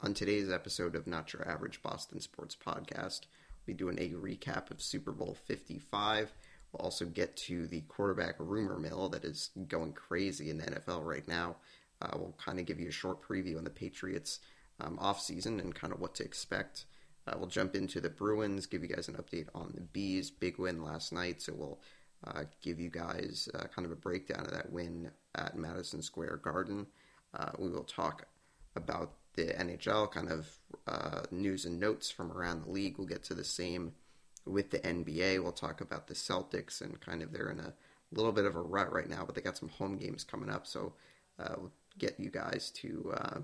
On today's episode of Not Your Average Boston Sports Podcast, we do an, a recap of Super Bowl 55. We'll also get to the quarterback rumor mill that is going crazy in the NFL right now. Uh, we'll kind of give you a short preview on the Patriots um, offseason and kind of what to expect. Uh, we'll jump into the Bruins, give you guys an update on the Bees. Big win last night, so we'll uh, give you guys uh, kind of a breakdown of that win at Madison Square Garden. Uh, we will talk about the NHL, kind of uh, news and notes from around the league. We'll get to the same with the NBA. We'll talk about the Celtics and kind of they're in a little bit of a rut right now, but they got some home games coming up, so uh, we'll get you guys to uh,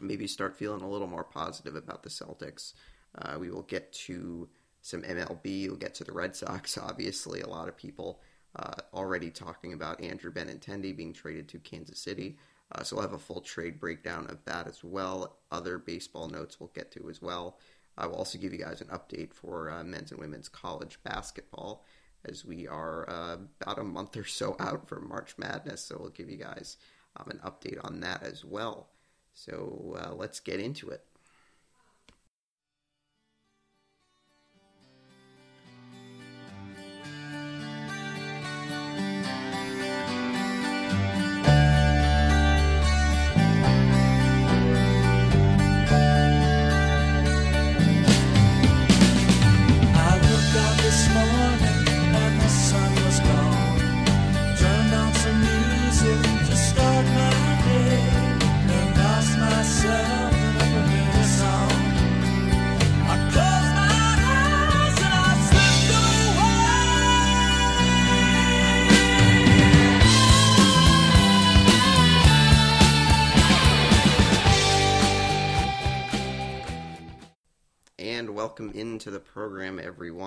maybe start feeling a little more positive about the Celtics. Uh, we will get to some MLB. We'll get to the Red Sox. Obviously, a lot of people uh, already talking about Andrew Benintendi being traded to Kansas City. Uh, so we'll have a full trade breakdown of that as well. Other baseball notes we'll get to as well. I will also give you guys an update for uh, men's and women's college basketball as we are uh, about a month or so out from March Madness. So we'll give you guys um, an update on that as well. So uh, let's get into it.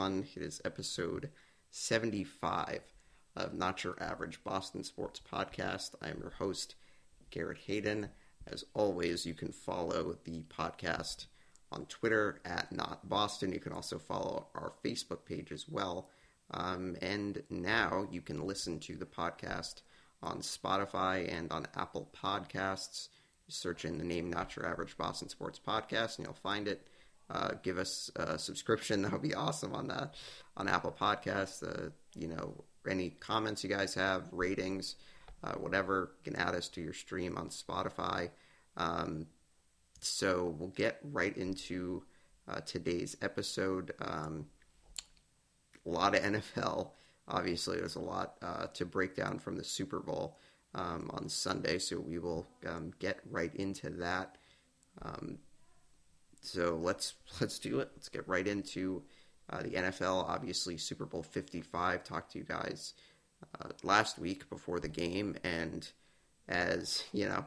Everyone. It is episode 75 of Not Your Average Boston Sports Podcast. I am your host, Garrett Hayden. As always, you can follow the podcast on Twitter at Not Boston. You can also follow our Facebook page as well. Um, and now you can listen to the podcast on Spotify and on Apple Podcasts. Search in the name Not Your Average Boston Sports Podcast, and you'll find it uh, give us a subscription. That would be awesome on that on Apple Podcasts. Uh, you know, any comments you guys have, ratings, uh, whatever, can add us to your stream on Spotify. Um, so we'll get right into uh, today's episode. Um, a lot of NFL. Obviously, there's a lot uh, to break down from the Super Bowl um, on Sunday, so we will um, get right into that. So let's let's do it. Let's get right into uh, the NFL. Obviously, Super Bowl Fifty Five. Talked to you guys uh, last week before the game, and as you know,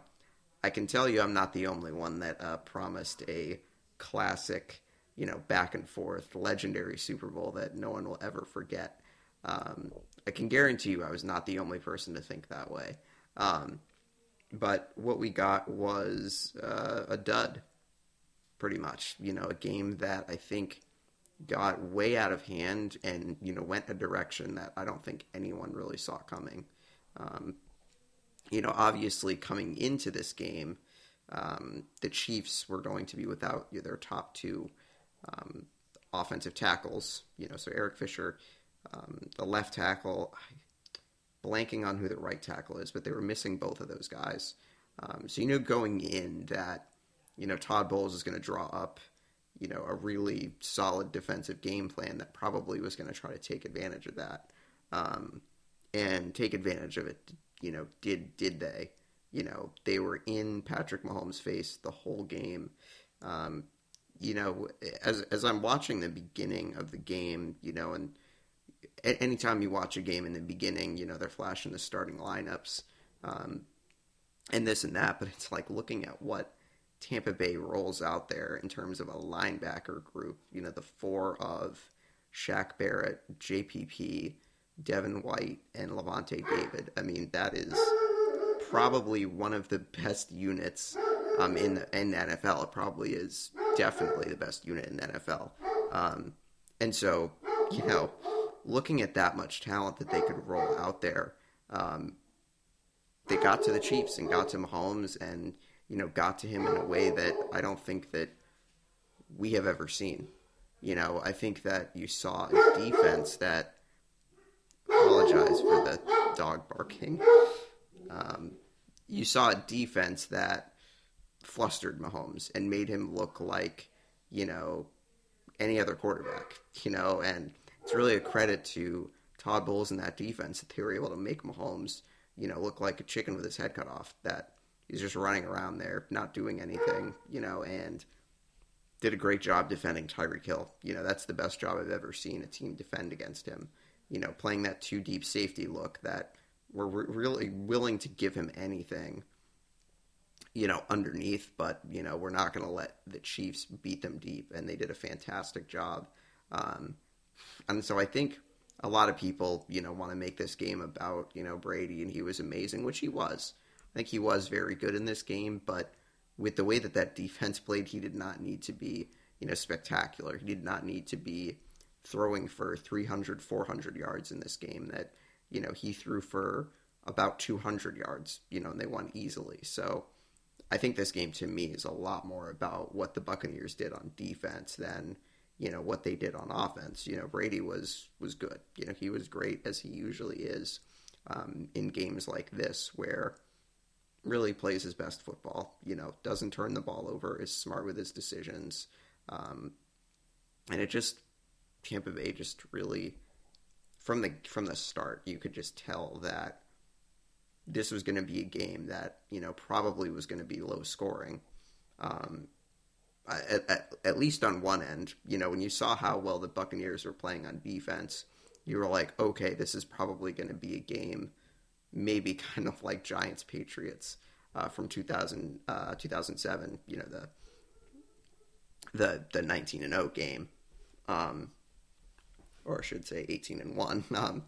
I can tell you, I'm not the only one that uh, promised a classic, you know, back and forth, legendary Super Bowl that no one will ever forget. Um, I can guarantee you, I was not the only person to think that way. Um, but what we got was uh, a dud pretty much. You know, a game that I think got way out of hand and, you know, went a direction that I don't think anyone really saw coming. Um, you know, obviously coming into this game, um, the Chiefs were going to be without their top two um, offensive tackles. You know, so Eric Fisher, um, the left tackle, blanking on who the right tackle is, but they were missing both of those guys. Um, so you know, going in that you know, Todd Bowles is going to draw up, you know, a really solid defensive game plan that probably was going to try to take advantage of that, um, and take advantage of it. You know, did did they? You know, they were in Patrick Mahomes' face the whole game. Um, you know, as as I'm watching the beginning of the game, you know, and anytime you watch a game in the beginning, you know, they're flashing the starting lineups, um, and this and that, but it's like looking at what Tampa Bay rolls out there in terms of a linebacker group. You know, the four of Shaq Barrett, JPP, Devin White, and Lavonte David. I mean, that is probably one of the best units um, in the in the NFL. It probably is definitely the best unit in the NFL. Um, and so, you know, looking at that much talent that they could roll out there, um, they got to the Chiefs and got to Mahomes, and you know, got to him in a way that I don't think that we have ever seen. You know, I think that you saw a defense that apologize for the dog barking. Um, you saw a defense that flustered Mahomes and made him look like, you know, any other quarterback, you know, and it's really a credit to Todd Bowles and that defense that they were able to make Mahomes, you know, look like a chicken with his head cut off, that he's just running around there, not doing anything, you know, and did a great job defending Tyreek Hill. You know, that's the best job I've ever seen a team defend against him. You know, playing that two deep safety look that we're re- really willing to give him anything, you know, underneath, but, you know, we're not going to let the Chiefs beat them deep. And they did a fantastic job. Um, and so I think a lot of people, you know, want to make this game about, you know, Brady and he was amazing, which he was. I think he was very good in this game, but with the way that that defense played, he did not need to be, you know, spectacular. He did not need to be throwing for 300, 400 yards in this game that, you know, he threw for about 200 yards, you know, and they won easily. So I think this game to me is a lot more about what the Buccaneers did on defense than, you know, what they did on offense. You know, Brady was was good. You know, he was great as he usually is um, in games like this where really plays his best football. You know, doesn't turn the ball over, is smart with his decisions, um, and it just Tampa Bay just really from the from the start you could just tell that this was going to be a game that you know probably was going to be low scoring. Um, at, at, at least on one end, you know, when you saw how well the Buccaneers were playing on defense, you were like, okay, this is probably going to be a game maybe kind of like Giants Patriots uh, from 2000, uh, 2007, you know, the the the 19 and 0 game. Um, or I should say 18 and 1. Um,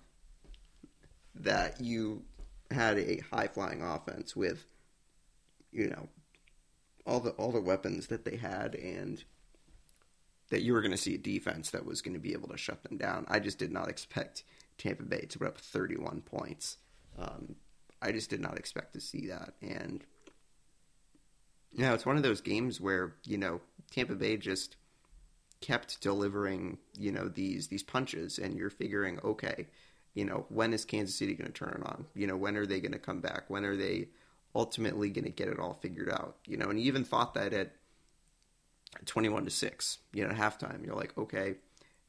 that you had a high flying offense with you know all the all the weapons that they had and that you were going to see a defense that was going to be able to shut them down. I just did not expect Tampa Bay to put up 31 points. Um, I just did not expect to see that. And, you know, it's one of those games where, you know, Tampa Bay just kept delivering, you know, these these punches and you're figuring, okay, you know, when is Kansas City going to turn it on? You know, when are they going to come back? When are they ultimately going to get it all figured out? You know, and you even thought that at 21 to 6, you know, halftime, you're like, okay,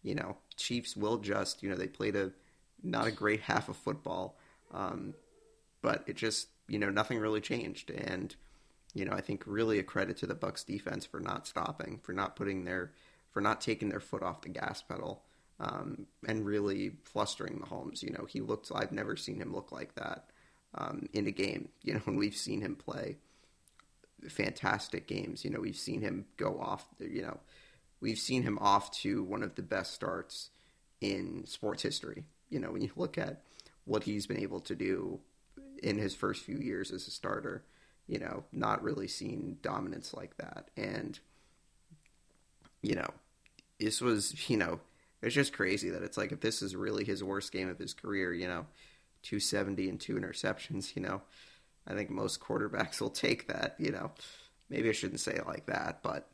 you know, Chiefs will just, you know, they played a not a great half of football. Um, but it just, you know, nothing really changed. And, you know, I think really a credit to the Bucs defense for not stopping, for not putting their, for not taking their foot off the gas pedal, um, and really flustering the Mahomes. You know, he looked, I've never seen him look like that um, in a game. You know, when we've seen him play fantastic games, you know, we've seen him go off, you know, we've seen him off to one of the best starts in sports history. You know, when you look at what he's been able to do in his first few years as a starter, you know, not really seen dominance like that. And, you know, this was, you know, it's just crazy that it's like if this is really his worst game of his career, you know, 270 and two interceptions, you know, I think most quarterbacks will take that, you know. Maybe I shouldn't say it like that, but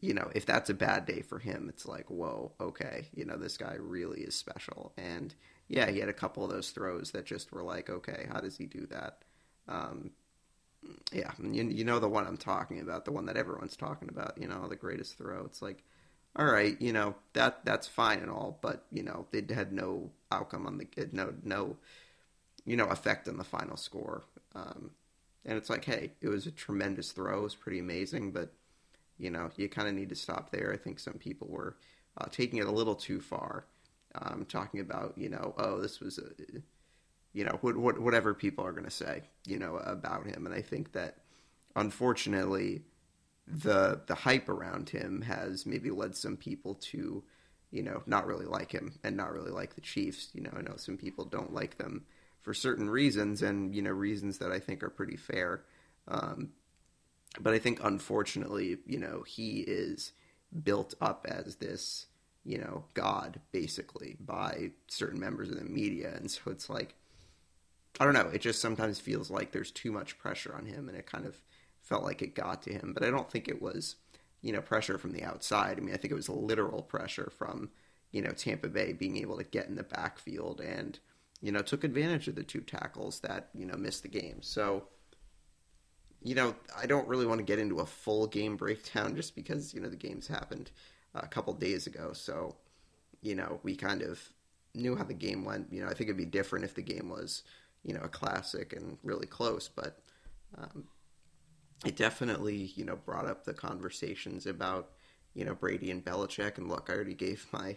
you know, if that's a bad day for him, it's like, whoa, okay, you know, this guy really is special. And yeah, he had a couple of those throws that just were like, okay, how does he do that? Um, yeah, you, you know the one I'm talking about, the one that everyone's talking about, you know, the greatest throw. It's like, all right, you know that that's fine and all, but you know it had no outcome on the no no you know effect on the final score. Um, and it's like, hey, it was a tremendous throw, it was pretty amazing, but you know you kind of need to stop there. I think some people were uh, taking it a little too far, um, talking about you know oh this was a you know what, what, whatever people are going to say you know about him, and I think that unfortunately the the hype around him has maybe led some people to you know not really like him and not really like the Chiefs. You know, I know some people don't like them for certain reasons, and you know reasons that I think are pretty fair. Um, but I think unfortunately, you know, he is built up as this you know god basically by certain members of the media, and so it's like I don't know. It just sometimes feels like there's too much pressure on him, and it kind of felt like it got to him, but I don't think it was, you know, pressure from the outside. I mean, I think it was literal pressure from, you know, Tampa Bay being able to get in the backfield and, you know, took advantage of the two tackles that, you know, missed the game. So, you know, I don't really want to get into a full game breakdown just because, you know, the games happened a couple days ago. So, you know, we kind of knew how the game went. You know, I think it'd be different if the game was, you know, a classic and really close, but um, it definitely, you know, brought up the conversations about, you know, Brady and Belichick. And look, I already gave my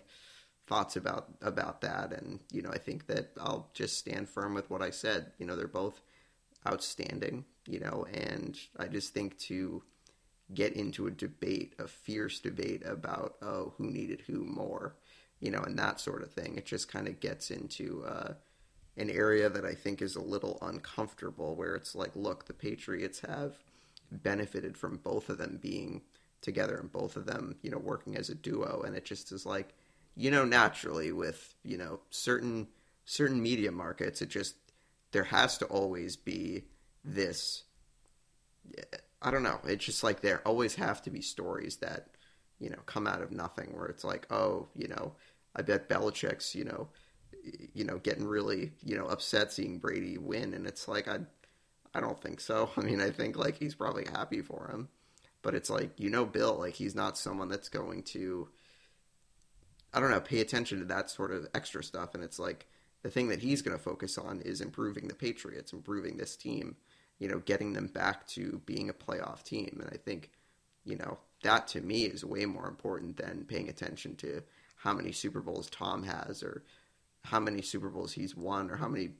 thoughts about about that, and you know, I think that I'll just stand firm with what I said. You know, they're both outstanding. You know, and I just think to get into a debate, a fierce debate about oh, who needed who more, you know, and that sort of thing. It just kind of gets into uh, an area that I think is a little uncomfortable, where it's like, look, the Patriots have benefited from both of them being together and both of them, you know, working as a duo, and it just is like, you know, naturally with you know certain certain media markets, it just there has to always be this. I don't know. It's just like there always have to be stories that you know come out of nothing, where it's like, oh, you know, I bet Belichick's, you know, you know, getting really, you know, upset seeing Brady win, and it's like I, I don't think so. I mean, I think like he's probably happy for him, but it's like you know, Bill, like he's not someone that's going to, I don't know, pay attention to that sort of extra stuff, and it's like the thing that he's going to focus on is improving the Patriots, improving this team, you know, getting them back to being a playoff team, and I think, you know, that to me is way more important than paying attention to how many Super Bowls Tom has or how many Super Bowls he's won or how many,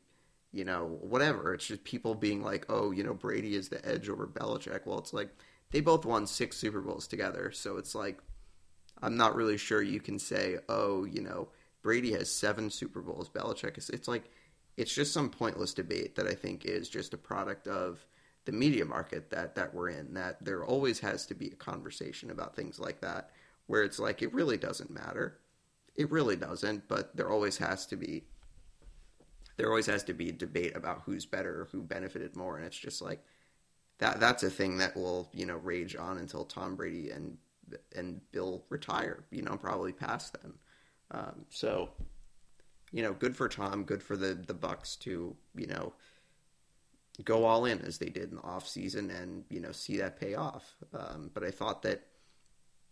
you know, whatever. It's just people being like, oh, you know, Brady is the edge over Belichick. Well, it's like they both won six Super Bowls together. So it's like, I'm not really sure you can say, oh, you know, Brady has seven Super Bowls, Belichick is. It's like, it's just some pointless debate that I think is just a product of the media market that that we're in. That there always has to be a conversation about things like that, where it's like it really doesn't matter it really doesn't, but there always has to be there always has to be a debate about who's better, who benefited more, and it's just like that that's a thing that will, you know, rage on until Tom Brady and and Bill retire, you know, probably past them. Um, so, you know, good for Tom, good for the the Bucs to, you know, go all in as they did in the off season and, you know, see that pay off. Um, but I thought that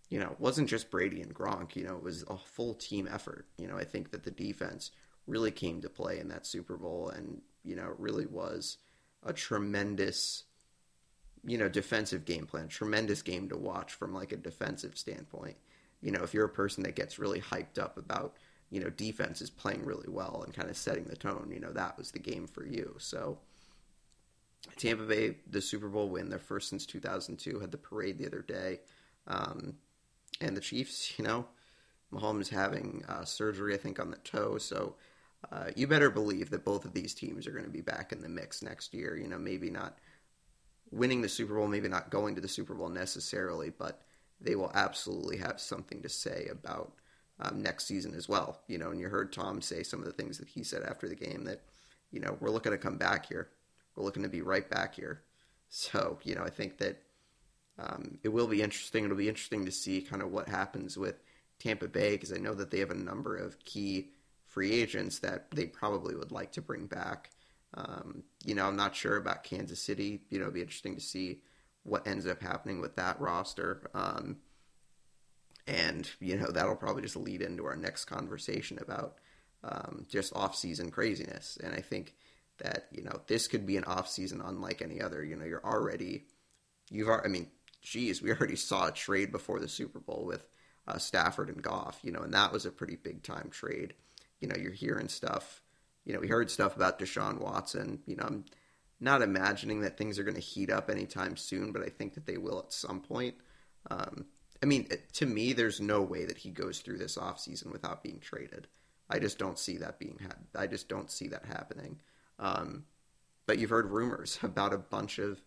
you know, it wasn't just Brady and Gronk. You know, it was a full team effort. You know, I think that the defense really came to play in that Super Bowl, and you know, it really was a tremendous, you know, defensive game plan. Tremendous game to watch from like a defensive standpoint. You know, if you're a person that gets really hyped up about, you know, defense is playing really well and kind of setting the tone, you know, that was the game for you. So. Tampa Bay, the Super Bowl win, their first since 2002, had the parade the other day. Um, and the Chiefs, you know, Mahomes having uh, surgery, I think, on the toe. So uh, you better believe that both of these teams are going to be back in the mix next year. You know, maybe not winning the Super Bowl, maybe not going to the Super Bowl necessarily, but they will absolutely have something to say about um, next season as well. You know, and you heard Tom say some of the things that he said after the game that, you know, we're looking to come back here. We're looking to be right back here. So, you know, I think that um, it will be interesting. It'll be interesting to see kind of what happens with Tampa Bay because I know that they have a number of key free agents that they probably would like to bring back. Um, you know, I'm not sure about Kansas City. You know, it'll be interesting to see what ends up happening with that roster. Um, and, you know, that'll probably just lead into our next conversation about um, just off-season craziness. And I think that, you know, this could be an off-season unlike any other. You know, you're already, you've, I mean, geez, we already saw a trade before the Super Bowl with uh, Stafford and Goff, you know, and that was a pretty big time trade. You know, you're hearing stuff. You know, we heard stuff about Deshaun Watson. You know, I'm not imagining that things are going to heat up anytime soon, but I think that they will at some point. Um, I mean, to me, there's no way that he goes through this offseason without being traded. I just don't see that being. Ha- I just don't see that happening. Um, but you've heard rumors about a bunch of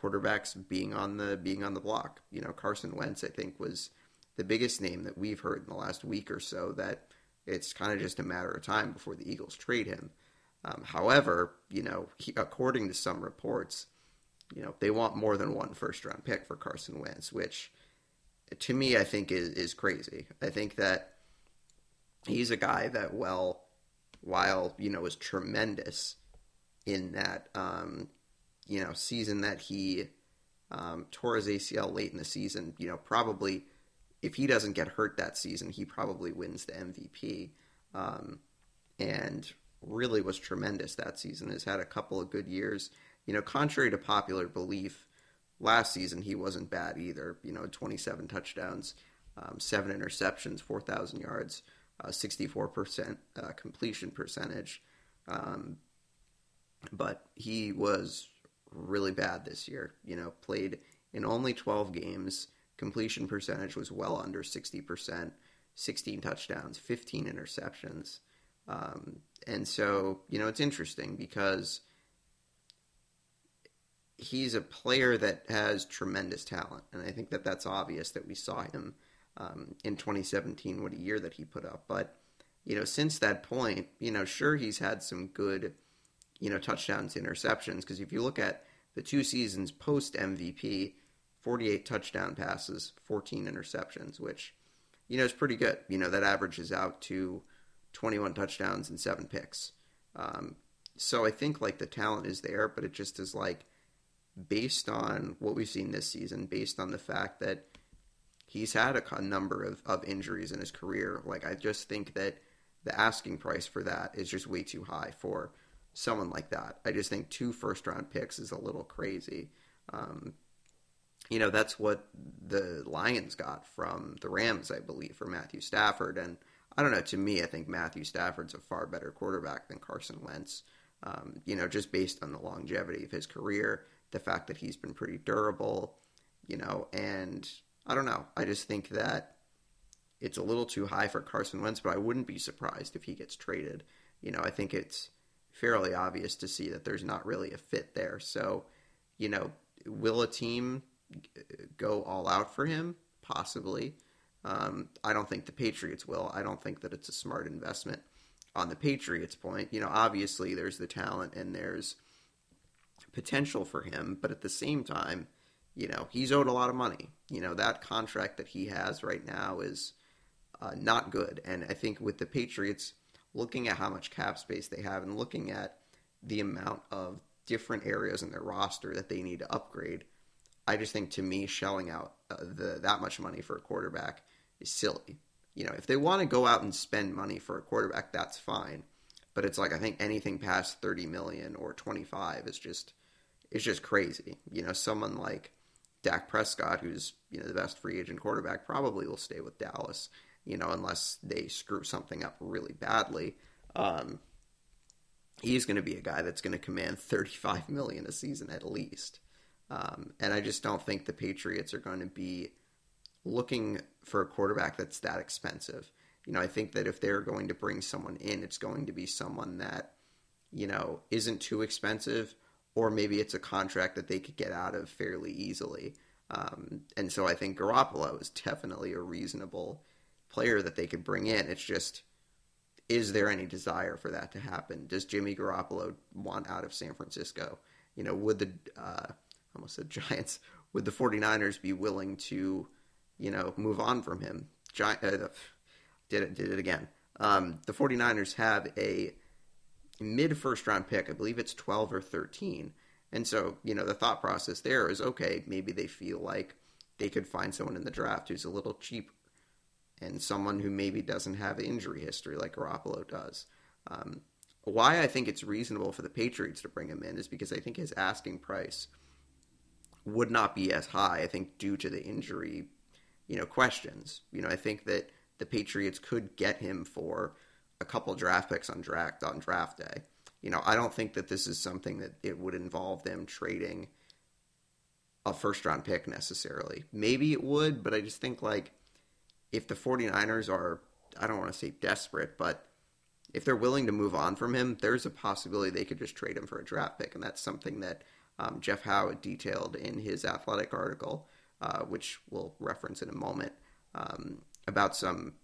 quarterbacks being on the being on the block. You know, Carson Wentz, I think, was the biggest name that we've heard in the last week or so. That it's kind of just a matter of time before the Eagles trade him. Um, however, you know, he, according to some reports, you know, they want more than one first round pick for Carson Wentz, which to me I think is is crazy. I think that he's a guy that well while, you know, is tremendous in that um, you know, season that he um, tore his ACL late in the season, you know, probably if he doesn't get hurt that season, he probably wins the MVP. Um, and really was tremendous that season. Has had a couple of good years. You know, contrary to popular belief, last season he wasn't bad either. You know, 27 touchdowns, um, seven interceptions, 4,000 yards, uh, 64% uh, completion percentage. Um, but he was really bad this year. You know, played in only 12 games. Completion percentage was well under 60%, 16 touchdowns, 15 interceptions. Um, and so, you know, it's interesting because he's a player that has tremendous talent. And I think that that's obvious that we saw him um, in 2017, what a year that he put up. But, you know, since that point, you know, sure, he's had some good, you know, touchdowns, interceptions. Because if you look at the two seasons post MVP, 48 touchdown passes, 14 interceptions, which, you know, is pretty good. You know, that averages out to 21 touchdowns and seven picks. Um, so I think like the talent is there, but it just is like based on what we've seen this season, based on the fact that he's had a, number of, of injuries in his career. Like I just think that the asking price for that is just way too high for someone like that. I just think two first round picks is a little crazy. Um, you know, that's what the Lions got from the Rams, I believe, for Matthew Stafford. And I don't know. To me, I think Matthew Stafford's a far better quarterback than Carson Wentz. Um, you know, just based on the longevity of his career, the fact that he's been pretty durable, you know, and I don't know. I just think that it's a little too high for Carson Wentz, but I wouldn't be surprised if he gets traded. You know, I think it's fairly obvious to see that there's not really a fit there. So, you know, will a team go all out for him? Possibly. Um, I don't think the Patriots will. I don't think that it's a smart investment on the Patriots' point. You know, obviously there's the talent and there's potential for him, but at the same time, you know, he's owed a lot of money. You know, that contract that he has right now is uh, not good. And I think with the Patriots, looking at how much cap space they have and looking at the amount of different areas in their roster that they need to upgrade, I just think to me, shelling out uh, the that much money for a quarterback is silly. You know, if they want to go out and spend money for a quarterback, that's fine. But it's like I think anything past thirty million or twenty five is just is just crazy. You know, someone like Dak Prescott, who's you know the best free agent quarterback, probably will stay with Dallas. You know, unless they screw something up really badly. Um, he's going to be a guy that's going to command 35 million a season at least. Um, and I just don't think the Patriots are going to be looking for a quarterback that's that expensive. You know, I think that if they're going to bring someone in, it's going to be someone that, you know, isn't too expensive, or maybe it's a contract that they could get out of fairly easily. Um, and so I think Garoppolo is definitely a reasonable player that they could bring in. It's just, is there any desire for that to happen? Does Jimmy Garoppolo want out of San Francisco? You know, would the, uh, almost said Giants, would the 49ers be willing to you know, move on from him. Giant, uh, did it, did it again. Um, the 49ers have a mid first round pick. I believe it's 12 or 13. And so, you know, the thought process there is okay, maybe they feel like they could find someone in the draft who's a little cheaper and someone who maybe doesn't have injury history like Garoppolo does. Um, why I think it's reasonable for the Patriots to bring him in is because I think his asking price would not be as high, I think, due to the injury you know, questions. You know, I think that the Patriots could get him for a couple draft picks on draft on draft day. You know, I don't think that this is something that it would involve them trading a first round pick necessarily. Maybe it would, but I just think like if the 49ers are I don't want to say desperate, but if they're willing to move on from him, there's a possibility they could just trade him for a draft pick, and that's something that um, Jeff Howe detailed in his athletic article uh, which we'll reference in a moment, um, about some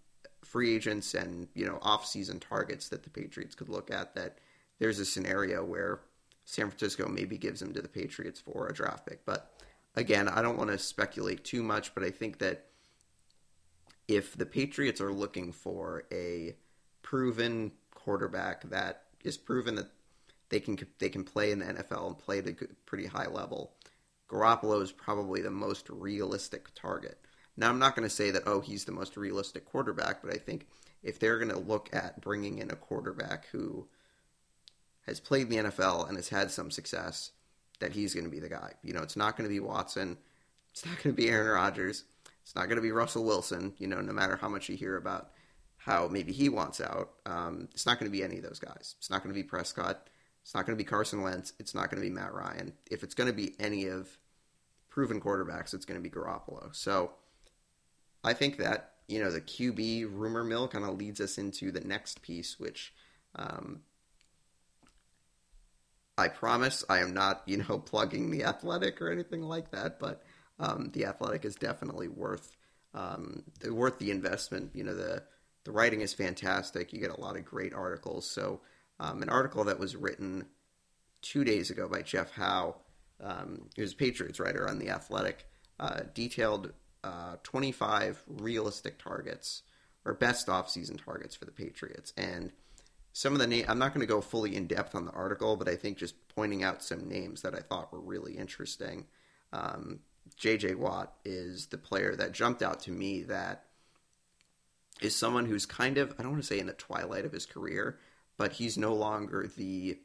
free agents and you know off-season targets that the Patriots could look at. That there's a scenario where San Francisco maybe gives him to the Patriots for a draft pick. But again, I don't want to speculate too much, but I think that if the Patriots are looking for a proven quarterback that is proven that they can they can play in the NFL and play at a pretty high level, Garoppolo is probably the most realistic target. Now, I'm not going to say that oh he's the most realistic quarterback, but I think if they're going to look at bringing in a quarterback who has played the NFL and has had some success, that he's going to be the guy. You know, it's not going to be Watson. It's not going to be Aaron Rodgers. It's not going to be Russell Wilson. You know, no matter how much you hear about how maybe he wants out, um, it's not going to be any of those guys. It's not going to be Prescott. It's not going to be Carson Wentz. It's not going to be Matt Ryan. If it's going to be any of proven quarterbacks, it's going to be Garoppolo. So I think that you know the QB rumor mill kind of leads us into the next piece, which um, I promise I am not you know plugging the Athletic or anything like that, but um, the Athletic is definitely worth um, worth the investment. You know the the writing is fantastic. You get a lot of great articles. So um, an article that was written two days ago by Jeff Howe, um, who's a Patriots writer on the Athletic, uh, detailed uh, 25 realistic targets or best offseason targets for the Patriots. And some of the name I'm not going to go fully in depth on the article, but I think just pointing out some names that I thought were really interesting. Um, JJ Watt is the player that jumped out to me that is someone who's kind of I don't want to say in the twilight of his career, but he's no longer the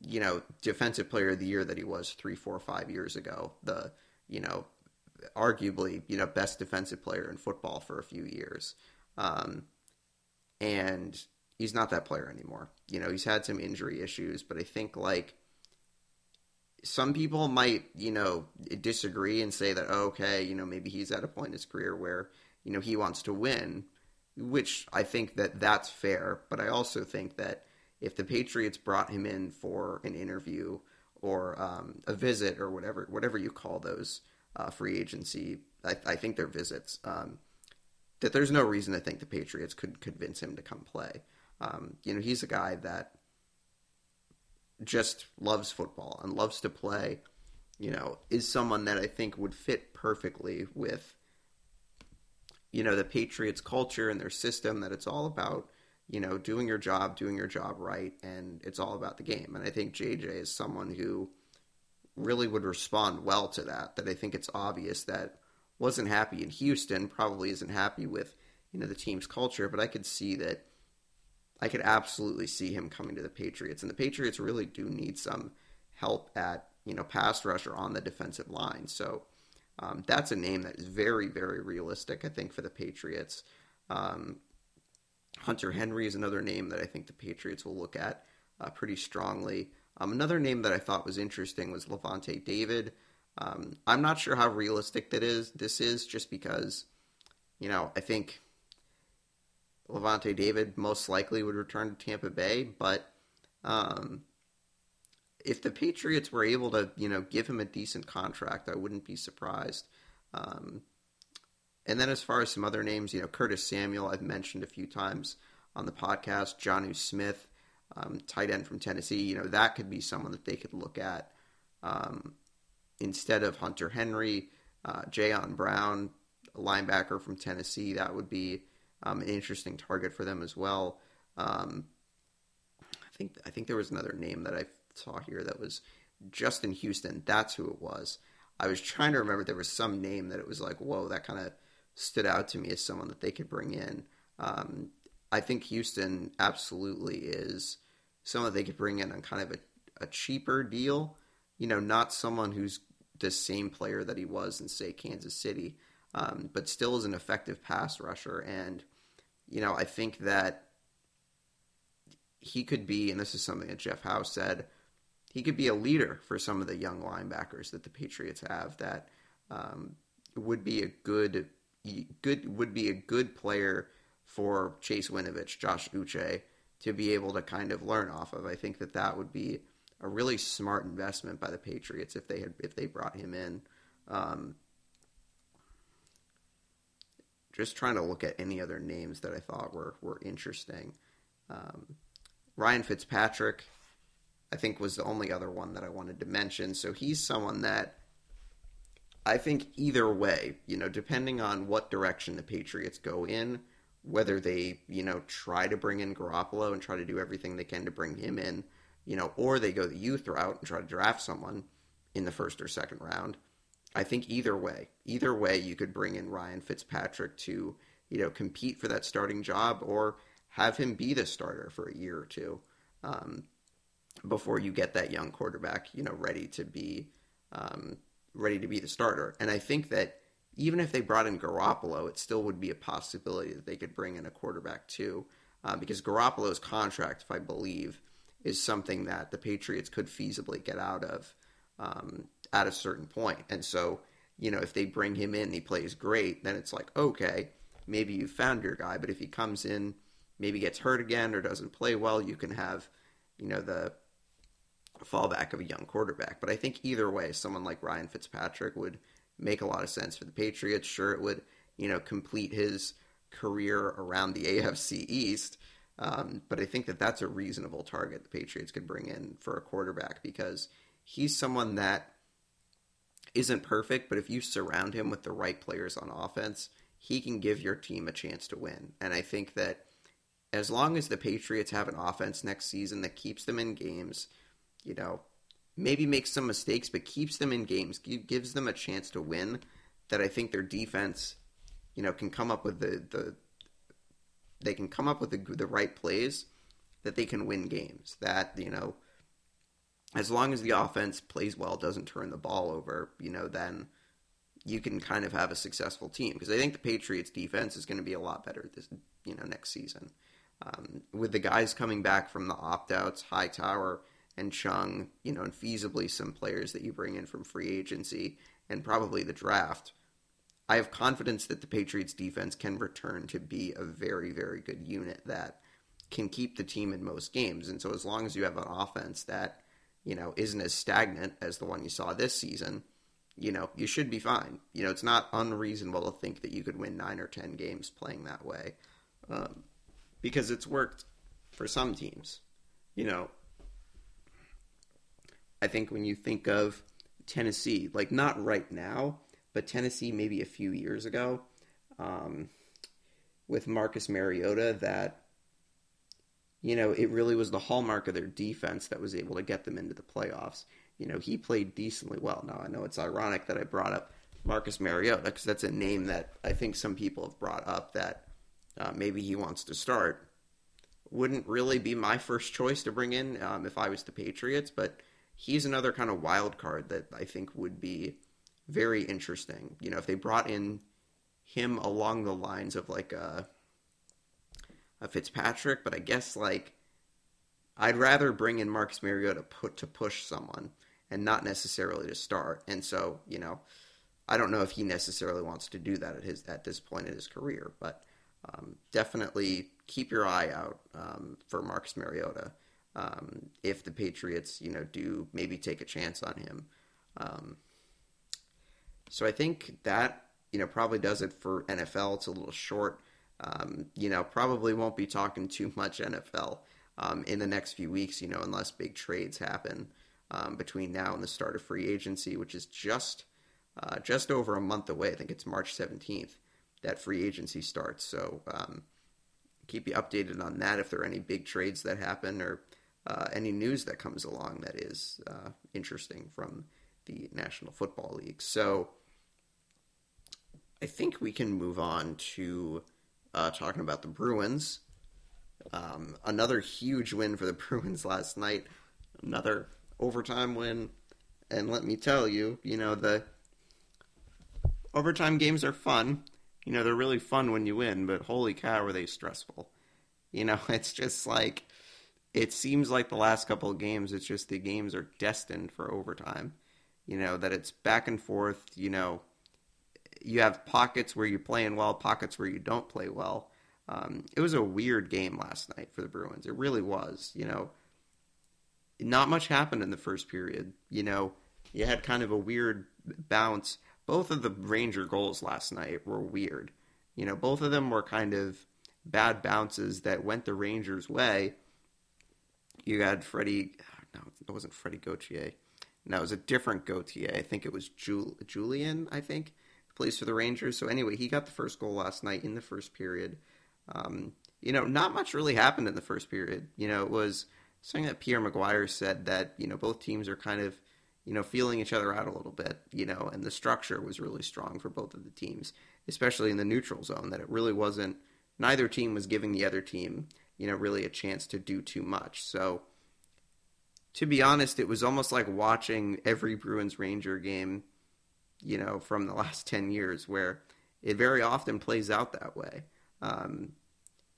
you know defensive player of the year that he was three, four, five years ago. The you know arguably you know best defensive player in football for a few years, um, and he's not that player anymore. You know he's had some injury issues, but I think like some people might you know disagree and say that oh, okay you know maybe he's at a point in his career where you know he wants to win which I think that that's fair. But I also think that if the Patriots brought him in for an interview or um, a visit or whatever whatever you call those uh, free agency, I, I, think they're visits. Um, that there's no reason to think the Patriots could convince him to come play. Um, you know, he's a guy that just loves football and loves to play. You know, is someone that I think would fit perfectly with you know the Patriots culture and their system that it's all about you know doing your job, doing your job right, and it's all about the game. And I think JJ is someone who really would respond well to that. That I think it's obvious that wasn't happy in Houston, probably isn't happy with you know the team's culture, but I could see that. I could absolutely see him coming to the Patriots, and the Patriots really do need some help at you know pass rush or on the defensive line. So um, that's a name that is very, very realistic, I think, for the Patriots. Um, Hunter Henry is another name that I think the Patriots will look at uh, pretty strongly. Um, another name that I thought was interesting was Lavonte David. Um, I'm not sure how realistic that is. This is just because, you know, I think Lavonte David most likely would return to Tampa Bay, but um, if the Patriots were able to, you know, give him a decent contract, I wouldn't be surprised. Um, and then as far as some other names, you know, Curtis Samuel, I've mentioned a few times on the podcast, Jonnu Smith, um, tight end from Tennessee, you know, that could be someone that they could look at um, instead of Hunter Henry, uh, Jayon Brown, linebacker from Tennessee. That would be um, an interesting target for them as well. Um, I think I think there was another name that I saw here that was Justin Houston. That's who it was. I was trying to remember there was some name that it was like, whoa, that kind of stood out to me as someone that they could bring in. Um, I think Houston absolutely is someone they could bring in on kind of a, a cheaper deal. You know, not someone who's the same player that he was in, say, Kansas City, um, but still is an effective pass rusher. And, you know, I think that he could be, and this is something that Jeff Howe said, he could be a leader for some of the young linebackers that the Patriots have. That um, would be a good, good would be a good player for Chase Winovich, Josh Uche, to be able to kind of learn off of. I think that that would be a really smart investment by the Patriots if they had if they brought him in. Um, just trying to look at any other names that I thought were were interesting. Um, Ryan Fitzpatrick I think was the only other one that I wanted to mention. So he's someone that I think either way, you know, depending on what direction the Patriots go in, whether they, you know, try to bring in Garoppolo and try to do everything they can to bring him in, you know, or they go the youth route and try to draft someone in the first or second round. I think either way, either way, you could bring in Ryan Fitzpatrick to, you know, compete for that starting job or have him be the starter for a year or two um, before you get that young quarterback, you know, ready to be um, ready to be the starter. And I think that even if they brought in Garoppolo, it still would be a possibility that they could bring in a quarterback too, uh, because Garoppolo's contract, if I believe, is something that the Patriots could feasibly get out of um, at a certain point. And so, you know, if they bring him in he plays great, then it's like, okay, maybe you found your guy. But if he comes in, maybe gets hurt again or doesn't play well, you can have, you know, the fallback of a young quarterback. But I think either way, someone like Ryan Fitzpatrick would make a lot of sense for the Patriots. Sure, it would, you know, complete his career around the AFC East. Um, but I think that that's a reasonable target the Patriots could bring in for a quarterback because he's someone that isn't perfect, but if you surround him with the right players on offense, he can give your team a chance to win. And I think that as long as the Patriots have an offense next season that keeps them in games, you know, maybe makes some mistakes, but keeps them in games, gives them a chance to win, that I think their defense, you know, can come up with the, the they can come up with the, the right plays that they can win games. That, you know, as long as the offense plays well, doesn't turn the ball over, you know, then you can kind of have a successful team. Because I think the Patriots defense is going to be a lot better this, you know, next season. Um, with the guys coming back from the opt outs, Hightower and Chung, you know, and feasibly some players that you bring in from free agency and probably the draft, I have confidence that the Patriots defense can return to be a very, very good unit that can keep the team in most games. And so as long as you have an offense that, you know, isn't as stagnant as the one you saw this season, you know, you should be fine. You know, it's not unreasonable to think that you could win nine or 10 games playing that way um, because it's worked for some teams. You know, I think when you think of Tennessee, like not right now, but Tennessee maybe a few years ago, um, with Marcus Mariota, that you know it really was the hallmark of their defense that was able to get them into the playoffs. You know, he played decently well. Now I know it's ironic that I brought up Marcus Mariota because that's a name that I think some people have brought up that uh, maybe he wants to start. Wouldn't really be my first choice to bring in um, if I was the Patriots, but he's another kind of wild card that I think would be very interesting. You know, if they brought in him along the lines of like a, a Fitzpatrick, but I guess like I'd rather bring in Marcus Mariota to put to push someone and not necessarily to start. And so, you know, I don't know if he necessarily wants to do that at his at this point in his career, but um, definitely keep your eye out um, for Marcus Mariota um, if the Patriots, you know, do maybe take a chance on him. Um, so I think that you know probably does it for NFL. It's a little short. Um, you know, probably won't be talking too much NFL um, in the next few weeks. You know, unless big trades happen um, between now and the start of free agency, which is just uh, just over a month away. I think it's March seventeenth that free agency starts. So um, keep you updated on that if there are any big trades that happen or uh, any news that comes along that is uh, interesting from the National Football League. So I think we can move on to uh, talking about the Bruins. Um, another huge win for the Bruins last night. Another overtime win. And let me tell you, you know, the overtime games are fun. You know, they're really fun when you win, but holy cow, were they stressful. You know, it's just like it seems like the last couple of games, it's just the games are destined for overtime. You know, that it's back and forth. You know, you have pockets where you're playing well, pockets where you don't play well. Um, it was a weird game last night for the Bruins. It really was. You know, not much happened in the first period. You know, you had kind of a weird bounce. Both of the Ranger goals last night were weird. You know, both of them were kind of bad bounces that went the Rangers' way you had Freddie, no, it wasn't Freddie Gauthier. No, it was a different Gauthier. I think it was Jul- Julien. I think plays for the Rangers. So anyway, he got the first goal last night in the first period. Um, you know, not much really happened in the first period. You know, it was something that Pierre McGuire said that you know both teams are kind of you know feeling each other out a little bit. You know, and the structure was really strong for both of the teams, especially in the neutral zone. That it really wasn't. Neither team was giving the other team you know really a chance to do too much. So to be honest, it was almost like watching every Bruins Ranger game, you know, from the last 10 years, where it very often plays out that way. Um,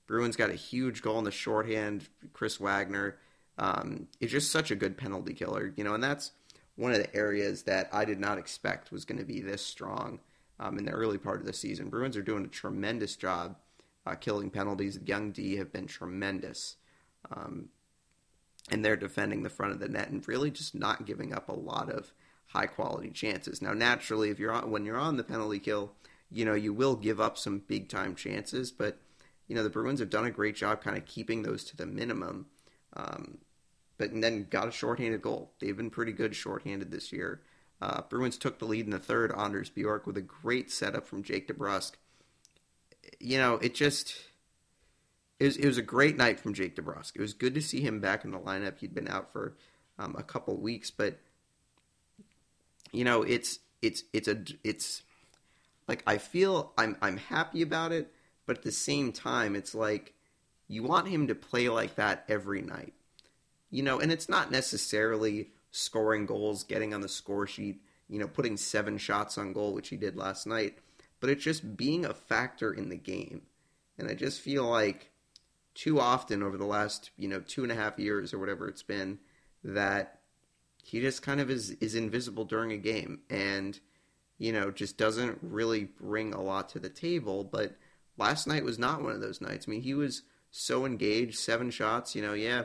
Bruins got a huge goal in the shorthand. Chris Wagner um, is just such a good penalty killer, you know, and that's one of the areas that I did not expect was going to be this strong um, in the early part of the season. Bruins are doing a tremendous job uh, killing penalties. Young D have been tremendous. Um, and they're defending the front of the net and really just not giving up a lot of high quality chances. Now, naturally, if you're on, when you're on the penalty kill, you know you will give up some big time chances, but you know the Bruins have done a great job kind of keeping those to the minimum. Um, but then got a shorthanded goal. They've been pretty good shorthanded this year. Uh, Bruins took the lead in the third. Anders Bjork with a great setup from Jake DeBrusk. You know, it just it was, it was a great night from Jake DeBrusk. It was good to see him back in the lineup. He'd been out for um, a couple weeks, but you know, it's it's it's a it's like I feel I'm I'm happy about it, but at the same time, it's like you want him to play like that every night, you know. And it's not necessarily scoring goals, getting on the score sheet, you know, putting seven shots on goal, which he did last night, but it's just being a factor in the game. And I just feel like too often over the last you know two and a half years or whatever it's been that he just kind of is is invisible during a game and you know just doesn't really bring a lot to the table. But last night was not one of those nights. I mean he was so engaged seven shots you know yeah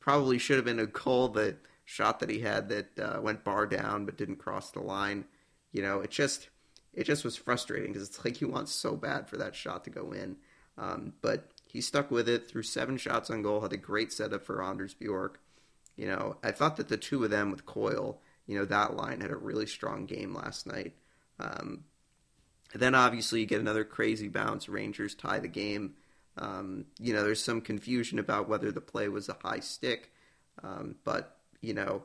probably should have been a goal that shot that he had that uh, went bar down but didn't cross the line. You know it just it just was frustrating because it's like he wants so bad for that shot to go in um, but he stuck with it through seven shots on goal, had a great setup for Anders Bjork. You know, I thought that the two of them with Coyle, you know, that line had a really strong game last night. Um, then obviously you get another crazy bounce. Rangers tie the game. Um, you know, there's some confusion about whether the play was a high stick, um, but you know,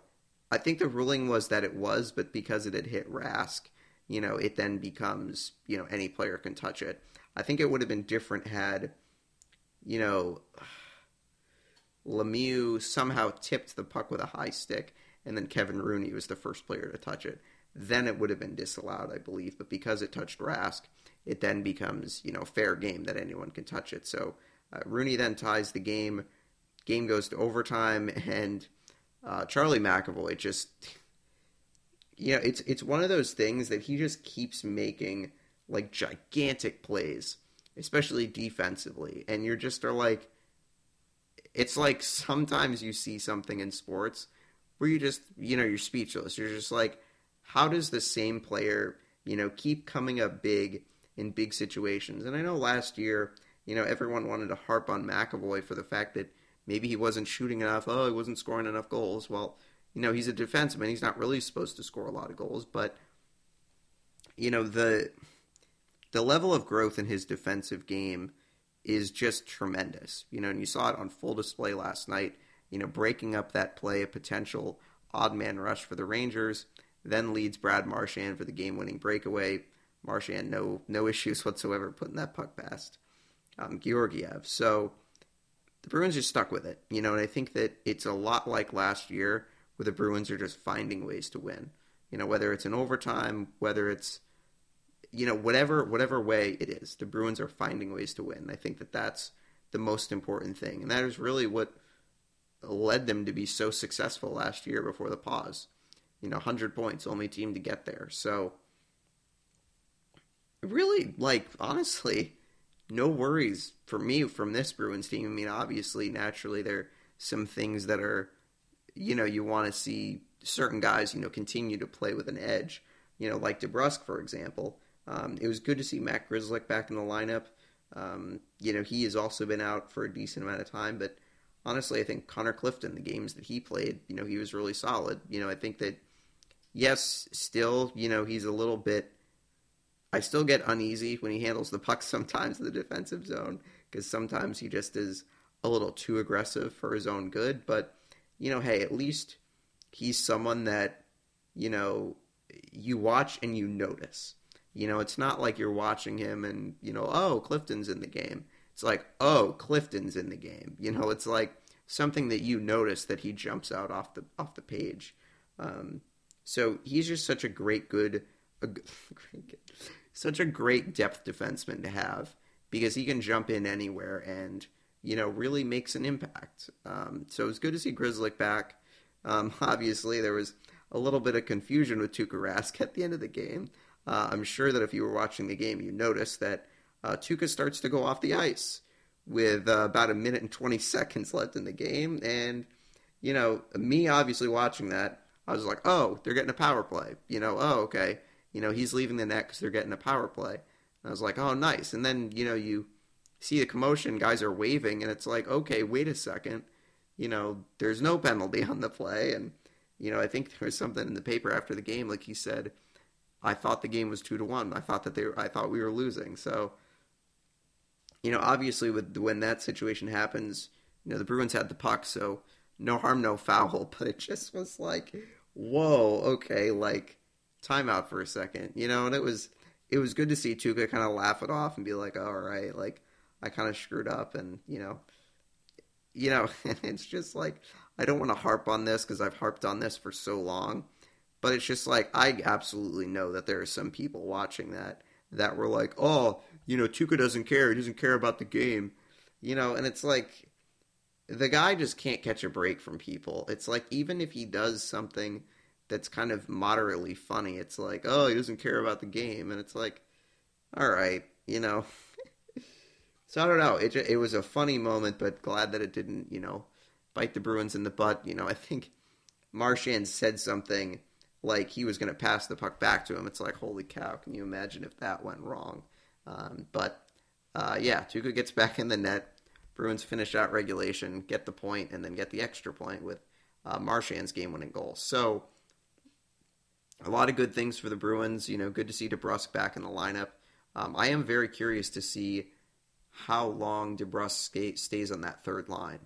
I think the ruling was that it was, but because it had hit Rask, you know, it then becomes you know any player can touch it. I think it would have been different had you know, Lemieux somehow tipped the puck with a high stick, and then Kevin Rooney was the first player to touch it. Then it would have been disallowed, I believe. But because it touched Rask, it then becomes you know fair game that anyone can touch it. So uh, Rooney then ties the game. Game goes to overtime, and uh, Charlie McAvoy just you know it's it's one of those things that he just keeps making like gigantic plays especially defensively. And you're just are like, it's like sometimes you see something in sports where you just, you know, you're speechless. You're just like, how does the same player, you know, keep coming up big in big situations? And I know last year, you know, everyone wanted to harp on McAvoy for the fact that maybe he wasn't shooting enough. Oh, he wasn't scoring enough goals. Well, you know, he's a defenseman. He's not really supposed to score a lot of goals, but you know, the the level of growth in his defensive game is just tremendous. You know, and you saw it on full display last night. You know, breaking up that play, a potential odd man rush for the Rangers, then leads Brad Marchand for the game winning breakaway. Marchand, no no issues whatsoever putting that puck past um, Georgiev. So the Bruins are stuck with it, you know, and I think that it's a lot like last year where the Bruins are just finding ways to win. You know, whether it's in overtime, whether it's you know, whatever whatever way it is, the Bruins are finding ways to win. I think that that's the most important thing, and that is really what led them to be so successful last year before the pause. You know, 100 points, only team to get there. So, really, like, honestly, no worries for me from this Bruins team. I mean, obviously, naturally, there are some things that are, you know, you want to see certain guys, you know, continue to play with an edge. You know, like DeBrusk, for example. Um, it was good to see Matt Grzelcyk back in the lineup. Um, you know, he has also been out for a decent amount of time, but honestly, I think Connor Clifton, the games that he played, you know, he was really solid. You know, I think that yes, still, you know, he's a little bit. I still get uneasy when he handles the puck sometimes in the defensive zone because sometimes he just is a little too aggressive for his own good. But you know, hey, at least he's someone that you know you watch and you notice. You know, it's not like you're watching him and you know, oh, Clifton's in the game. It's like, oh, Clifton's in the game. You know, it's like something that you notice that he jumps out off the off the page. Um, so he's just such a great, good, a, such a great depth defenseman to have because he can jump in anywhere and you know really makes an impact. Um, so was good to see Grzelcyk back. Um, obviously, there was a little bit of confusion with Tuukka Rask at the end of the game. Uh, I'm sure that if you were watching the game, you noticed that uh, Tuukka starts to go off the ice with uh, about a minute and 20 seconds left in the game. And, you know, me obviously watching that, I was like, oh, they're getting a power play. You know, oh, okay. You know, he's leaving the net because they're getting a power play. And I was like, oh, nice. And then, you know, you see the commotion, guys are waving, and it's like, okay, wait a second. You know, there's no penalty on the play. And, you know, I think there was something in the paper after the game, like he said, I thought the game was two to one. I thought that they were, I thought we were losing. So, you know, obviously with when that situation happens, you know, the Bruins had the puck, so no harm, no foul. But it just was like, whoa, okay, like timeout for a second, you know. And it was it was good to see Tuukka kind of laugh it off and be like, all right, like I kind of screwed up, and you know, you know, it's just like I don't want to harp on this because I've harped on this for so long, but it's just like I absolutely know that there are some people watching that that were like, oh, you know, Tuukka doesn't care. He doesn't care about the game. You know, and it's like the guy just can't catch a break from people. It's like even if he does something that's kind of moderately funny, it's like, oh, he doesn't care about the game, and it's like, all right, you know. So I don't know. It it was a funny moment, but glad that it didn't, you know, bite the Bruins in the butt. You know, I think Marchand said something like he was going to pass the puck back to him. It's like, holy cow! Can you imagine if that went wrong? Um, but uh, yeah, Tuukka gets back in the net. Bruins finish out regulation, get the point, and then get the extra point with uh, Marchand's game-winning goal. So a lot of good things for the Bruins. You know, good to see DeBrusk back in the lineup. Um, I am very curious to see how long DeBrusk stays on that third line.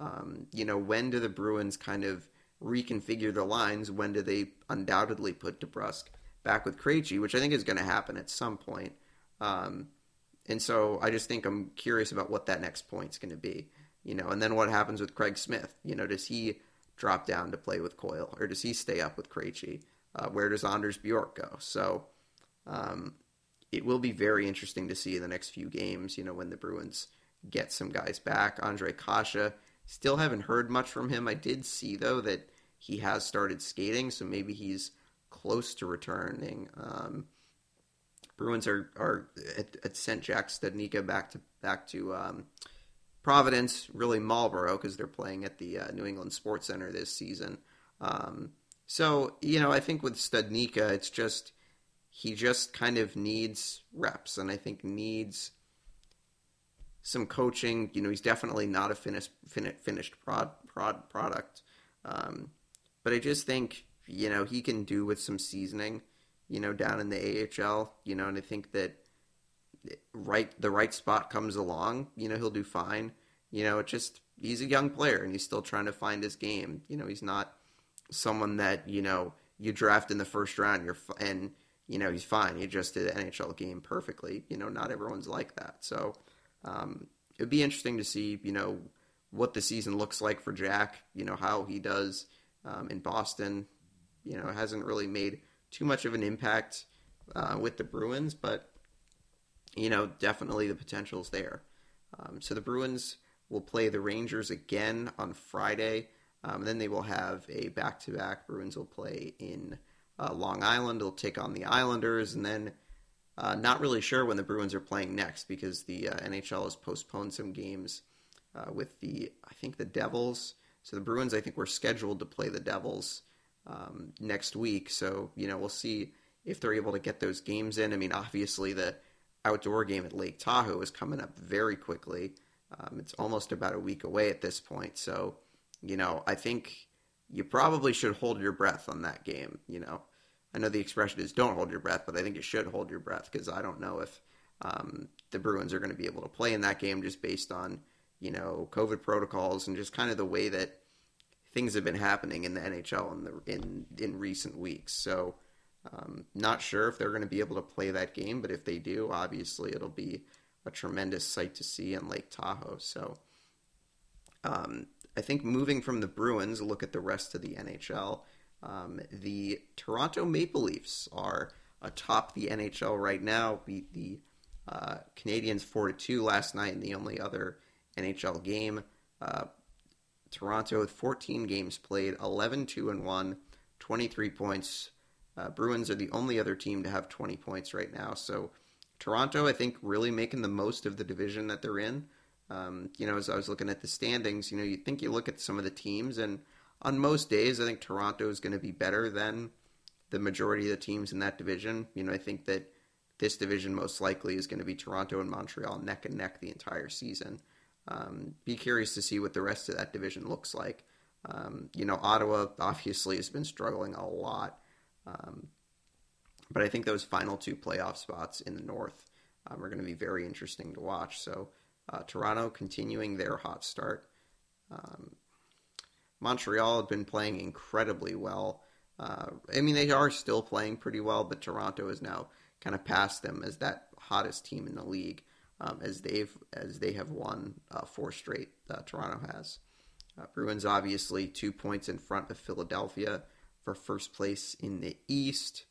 Um, you know, when do the Bruins kind of reconfigure the lines? When do they undoubtedly put DeBrusk back with Krejci, which I think is going to happen at some point. Um, and so I just think I'm curious about what that next point's going to be, you know, and then what happens with Craig Smith? You know, does he drop down to play with Coyle or does he stay up with Krejci? Uh, where does Anders Bjork go? So um, it will be very interesting to see in the next few games, you know, when the Bruins get some guys back. Ondrej Kase, still haven't heard much from him. I did see, though, that he has started skating, so maybe he's close to returning. Um, Bruins are are at, at sent Jack Studnicka back to back to um, Providence, really Marlboro, because they're playing at the uh, New England Sports Center this season. Um, so you know, I think with Studnicka, it's just he just kind of needs reps, and I think needs some coaching. You know, he's definitely not a finished fin- finished prod, prod product, um, but I just think you know he can do with some seasoning you know, down in the AHL, you know, and I think that right the right spot comes along, you know, he'll do fine. You know, it just he's a young player and he's still trying to find his game. You know, he's not someone that, you know, you draft in the first round you're and you know, he's fine. He just did an NHL game perfectly. You know, not everyone's like that. So, um, it'd be interesting to see, you know, what the season looks like for Jack, you know, how he does um, in Boston. You know, hasn't really made too much of an impact uh, with the Bruins, but you know, definitely the potential's there. Um, so the Bruins will play the Rangers again on Friday. Um, then they will have a back-to-back. Bruins will play in uh, Long Island. They'll take on the Islanders, and then uh, not really sure when the Bruins are playing next because the uh, NHL has postponed some games uh, with the I think the Devils. So the Bruins I think were scheduled to play the Devils um, next week. So you know we'll see if they're able to get those games in. I mean, obviously the outdoor game at Lake Tahoe is coming up very quickly. Um, it's almost about a week away at this point. So, you know, I think you probably should hold your breath on that game. You know, I know the expression is don't hold your breath, but I think you should hold your breath because I don't know if um, the Bruins are going to be able to play in that game just based on, you know, COVID protocols and just kind of the way that things have been happening in the NHL in the in in recent weeks. So, um, not sure if they're going to be able to play that game, but if they do, obviously it'll be a tremendous sight to see in Lake Tahoe. So, um, I think moving from the Bruins, look at the rest of the NHL. Um, the Toronto Maple Leafs are atop the NHL right now. Beat the uh, four to two last night in the only other NHL game. Uh, Toronto with 14 games played, 11 2 and 1, 23 points. Uh, Bruins are the only other team to have 20 points right now. So Toronto, I think, really making the most of the division that they're in. Um, you know, as I was looking at the standings, you know, you think you look at some of the teams, and on most days, I think Toronto is going to be better than the majority of the teams in that division. You know, I think that this division most likely is going to be Toronto and Montreal neck and neck the entire season. Um, be curious to see what the rest of that division looks like. Um, you know, Ottawa obviously has been struggling a lot, um, but I think those final two playoff spots in the North um, are going to be very interesting to watch. So, uh, Toronto continuing their hot start. Um, Montreal have been playing incredibly well. Uh, I mean, they are still playing pretty well, but Toronto is now kind of past them as that hottest team in the league um, as they've as they have won uh, four straight. Toronto has. Uh, Bruins obviously two points in front of Philadelphia for first place in the East.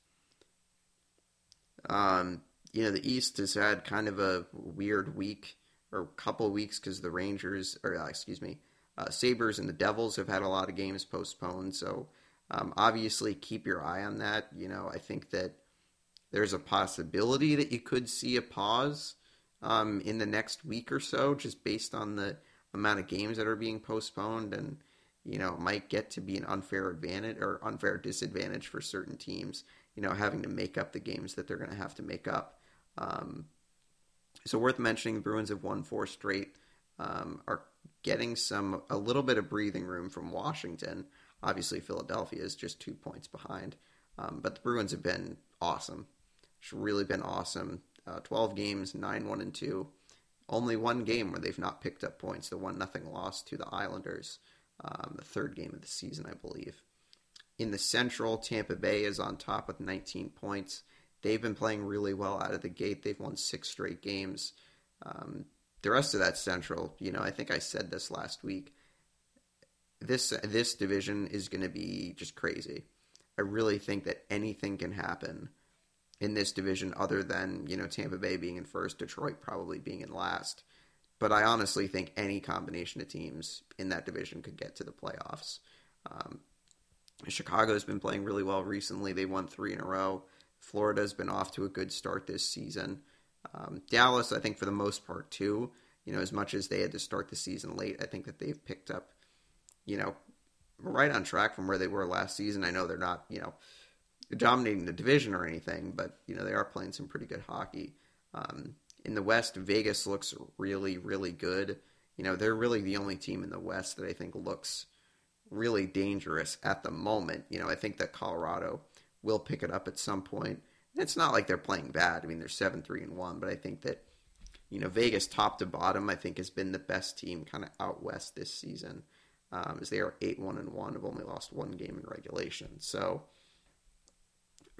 Um, you know the East has had kind of a weird week or a couple weeks because the Rangers or uh, excuse me, uh, Sabres and the Devils have had a lot of games postponed. So um, obviously keep your eye on that. You know I think that there's a possibility that you could see a pause um, in the next week or so, just based on the amount of games that are being postponed, and you know, it might get to be an unfair advantage or unfair disadvantage for certain teams. You know, having to make up the games that they're going to have to make up. Um, so worth mentioning, the Bruins have won four straight. Um, are getting some a little bit of breathing room from Washington. Obviously, Philadelphia is just two points behind, um, but the Bruins have been awesome. It's really been awesome. Uh, 12 games, 9 1 and 2. Only one game where they've not picked up points. The 1 nothing loss to the Islanders, um, the third game of the season, I believe. In the Central, Tampa Bay is on top with 19 points. They've been playing really well out of the gate. They've won six straight games. Um, the rest of that Central, you know, I think I said this last week. This this division is going to be just crazy. I really think that anything can happen in this division other than, you know, Tampa Bay being in first, Detroit probably being in last. But I honestly think any combination of teams in that division could get to the playoffs. Um, Chicago's been playing really well recently. They won three in a row. Florida's been off to a good start this season. Um, Dallas, I think, for the most part, too. You know, as much as they had to start the season late, I think that they've picked up, you know, right on track from where they were last season. I know they're not, you know, dominating the division or anything, but you know they are playing some pretty good hockey. Um, in the West, Vegas looks really, really good. You know, they're really the only team in the West that I think looks really dangerous at the moment. You know, I think that Colorado will pick it up at some point. It's not like they're playing bad. I mean, they're seven, three, and one, but I think that you know Vegas, top to bottom, I think has been the best team kind of out west this season, um, as they are eight, one, and one. Have only lost one game in regulation, so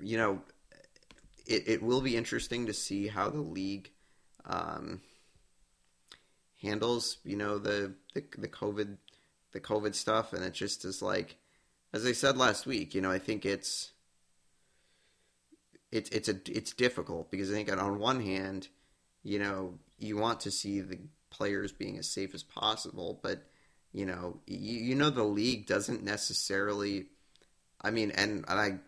you know, it, it will be interesting to see how the league um, handles, you know, the, the the COVID the COVID stuff, and it just is like, as I said last week, you know, I think it's it's it's a it's difficult because I think on one hand, you know, you want to see the players being as safe as possible, but you know, you, you know, the league doesn't necessarily. I mean, and, and I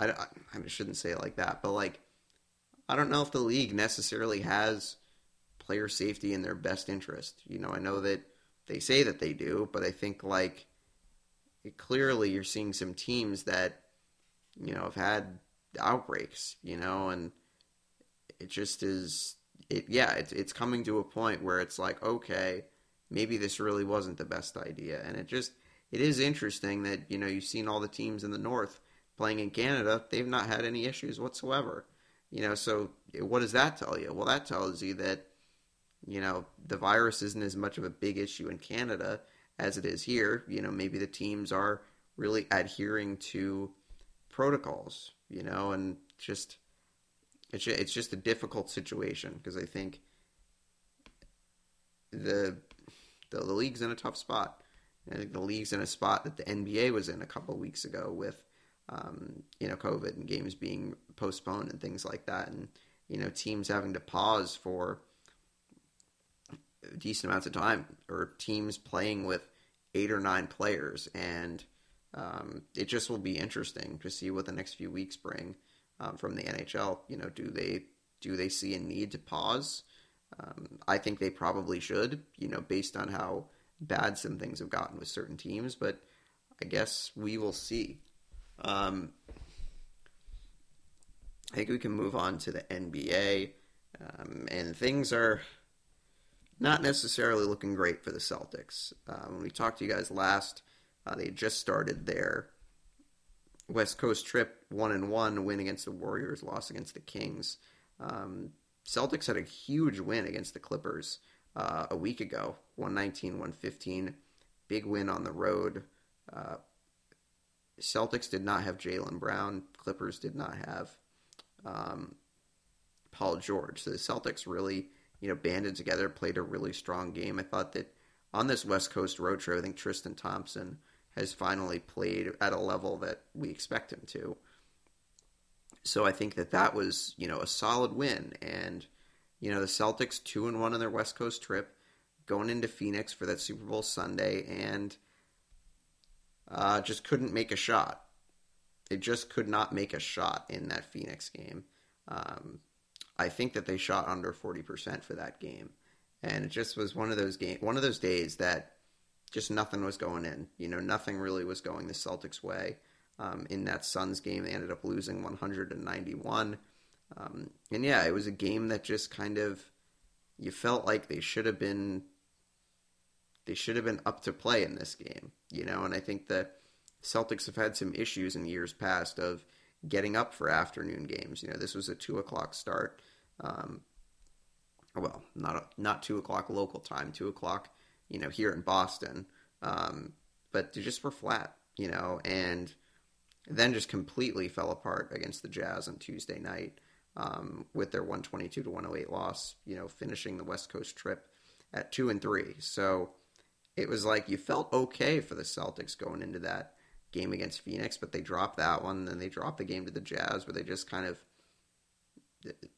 I, I shouldn't say it like that, but like, I don't know if the league necessarily has player safety in their best interest. You know, I know that they say that they do, but I think like it, clearly you're seeing some teams that you know have had outbreaks. You know, and it just is it yeah, it's it's coming to a point where it's like, okay, maybe this really wasn't the best idea. And it just it is interesting that, you know, you've seen all the teams in the north playing in Canada, they've not had any issues whatsoever. You know, so what does that tell you? Well, that tells you that you know, the virus isn't as much of a big issue in Canada as it is here. You know, maybe the teams are really adhering to protocols, you know, and just it's it's just a difficult situation because I think the, the the league's in a tough spot. I think the league's in a spot that the NBA was in a couple of weeks ago with um, you know COVID and games being postponed and things like that, and you know teams having to pause for decent amounts of time, or teams playing with eight or nine players, and um, it just will be interesting to see what the next few weeks bring um, from the NHL. You know, do they do they see a need to pause? Um, I think they probably should. You know, based on how bad some things have gotten with certain teams, but I guess we will see. Um, I think we can move on to the NBA, um, and things are not necessarily looking great for the Celtics. Uh, when we talked to you guys last, uh, they just started their West Coast trip, one and one win against the Warriors, loss against the Kings. Um, Celtics had a huge win against the Clippers uh, a week ago, 119, 115. Big win on the road. Uh, Celtics did not have Jaylen Brown. Clippers did not have um, Paul George. So the Celtics really you know, banded together, played a really strong game. I thought that on this West Coast road trip, I think Tristan Thompson has finally played at a level that we expect him to. So I think that that was, you know, a solid win. And, you know, the Celtics two and one on their West Coast trip, going into Phoenix for that Super Bowl Sunday, and uh, just couldn't make a shot. They just could not make a shot in that Phoenix game. Um, I think that they shot under 40% for that game. And it just was one of those game, one of those days that just nothing was going in. You know, nothing really was going the Celtics' way. Um, in that Suns game, they ended up losing 191. Um, and yeah, it was a game that just kind of you felt like they should have been they should have been up to play in this game, you know. And I think the Celtics have had some issues in years past of getting up for afternoon games. You know, this was a two o'clock start. Um, well, not a, not two o'clock local time, two o'clock, you know, here in Boston. Um, but they just were flat, you know, and then just completely fell apart against the Jazz on Tuesday night um, with their 122 to 108 loss, you know, finishing the West Coast trip at two and three. So it was like you felt okay for the Celtics going into that game against Phoenix, but they dropped that one. Then they dropped the game to the Jazz, where they just kind of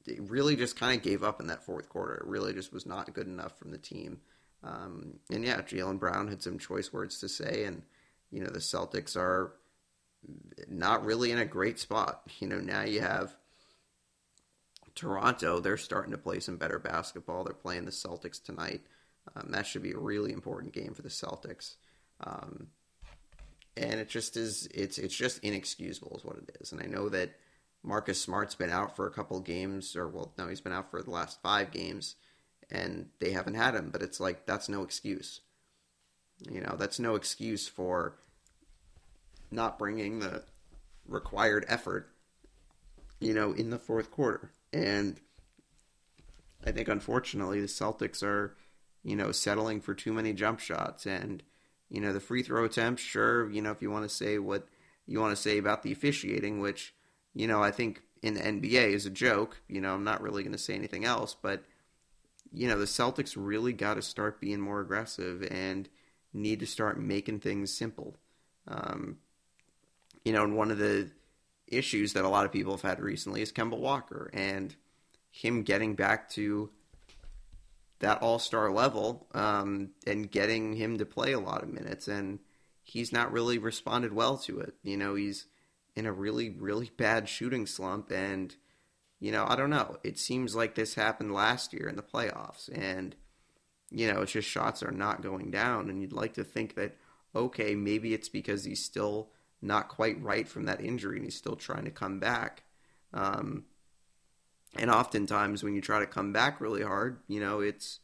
they really just kind of gave up in that fourth quarter. It really just was not good enough from the team. Um, and yeah, Jaylen Brown had some choice words to say, and you know the Celtics are not really in a great spot. You know now you have Toronto; they're starting to play some better basketball. They're playing the Celtics tonight. Um, that should be a really important game for the Celtics. Um, and it just is it's it's just inexcusable is what it is. And I know that Marcus Smart's been out for a couple games, or well, no, he's been out for the last five games, and they haven't had him. But it's like that's no excuse. You know, that's no excuse for not bringing the required effort. You know, in the fourth quarter, and I think unfortunately the Celtics are, you know, settling for too many jump shots and you know, the free throw attempts, sure, you know, if you want to say what you want to say about the officiating, which, you know, I think in the NBA is a joke, you know, I'm not really going to say anything else, but, you know, the Celtics really got to start being more aggressive and need to start making things simple. Um, you know, and one of the issues that a lot of people have had recently is Kemba Walker and him getting back to that all star level um, and getting him to play a lot of minutes. And he's not really responded well to it. You know, he's in a really, really bad shooting slump. And, you know, I don't know. It seems like this happened last year in the playoffs. And, you know, it's just shots are not going down. And you'd like to think that, okay, maybe it's because he's still not quite right from that injury and he's still trying to come back. Um, and oftentimes when you try to come back really hard, you know, it's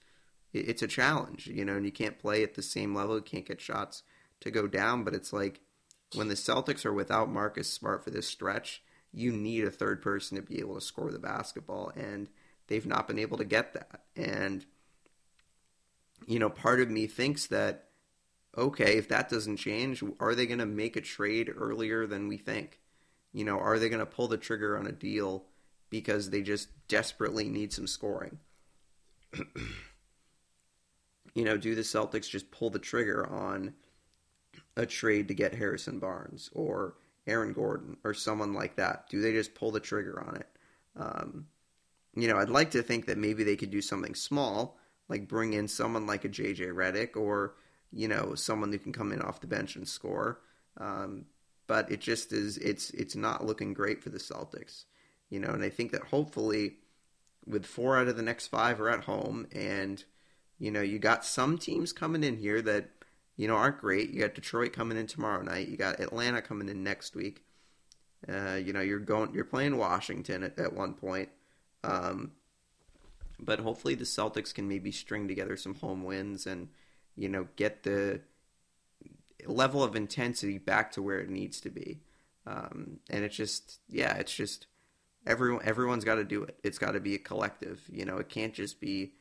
it's a challenge, you know, and you can't play at the same level, you can't get shots to go down, but it's like when the Celtics are without Marcus Smart for this stretch, you need a third person to be able to score the basketball and they've not been able to get that. And you know, part of me thinks that okay, if that doesn't change, are they going to make a trade earlier than we think? You know, are they going to pull the trigger on a deal because they just desperately need some scoring? you know, do the Celtics just pull the trigger on a trade to get Harrison Barnes or Aaron Gordon or someone like that? Do they just pull the trigger on it? Um, you know, I'd like to think that maybe they could do something small, like bring in someone like a JJ Redick or you know someone who can come in off the bench and score. Um, but it just is it's it's not looking great for the Celtics, you know. And I think that hopefully, with four out of the next five are at home, and you know you got some teams coming in here that you know aren't great. You got Detroit coming in tomorrow night. You got Atlanta coming in next week. Uh, you know you're going you're playing Washington at, at one point. Um, but hopefully the Celtics can maybe string together some home wins and you know get the level of intensity back to where it needs to be. Um, and it's just yeah, it's just everyone everyone's got to do it. It's got to be a collective. You know, it can't just be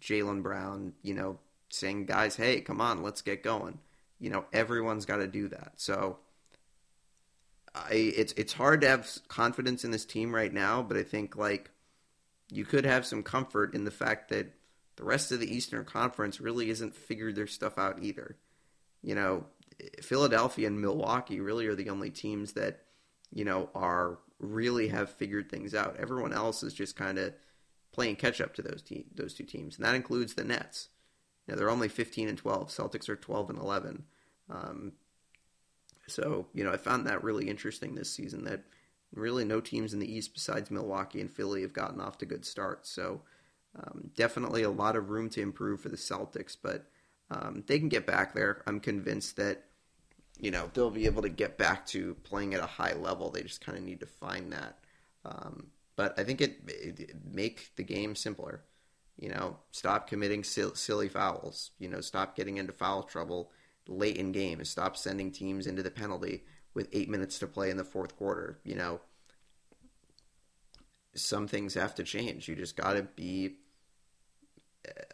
Jaylen Brown. You know, saying guys, hey, come on, let's get going. You know, everyone's got to do that. So. I, it's it's hard to have confidence in this team right now, but I think like you could have some comfort in the fact that the rest of the Eastern Conference really isn't figured their stuff out either. You know, Philadelphia and Milwaukee really are the only teams that, you know, are really have figured things out. Everyone else is just kind of playing catch up to those te- those two teams, and that includes the Nets. You know, they're only 15 and 12. Celtics are 12 and 11. Um, so, you know, I found that really interesting this season that really no teams in the East besides Milwaukee and Philly have gotten off to good starts. So um, definitely a lot of room to improve for the Celtics, but um, they can get back there. I'm convinced that you know they'll be able to get back to playing at a high level. They just kind of need to find that. Um, but I think it, it, make the game simpler. You know, stop committing silly fouls. You know, stop getting into foul trouble late in games. Stop sending teams into the penalty with eight minutes to play in the fourth quarter. You know, some things have to change. You just got to be,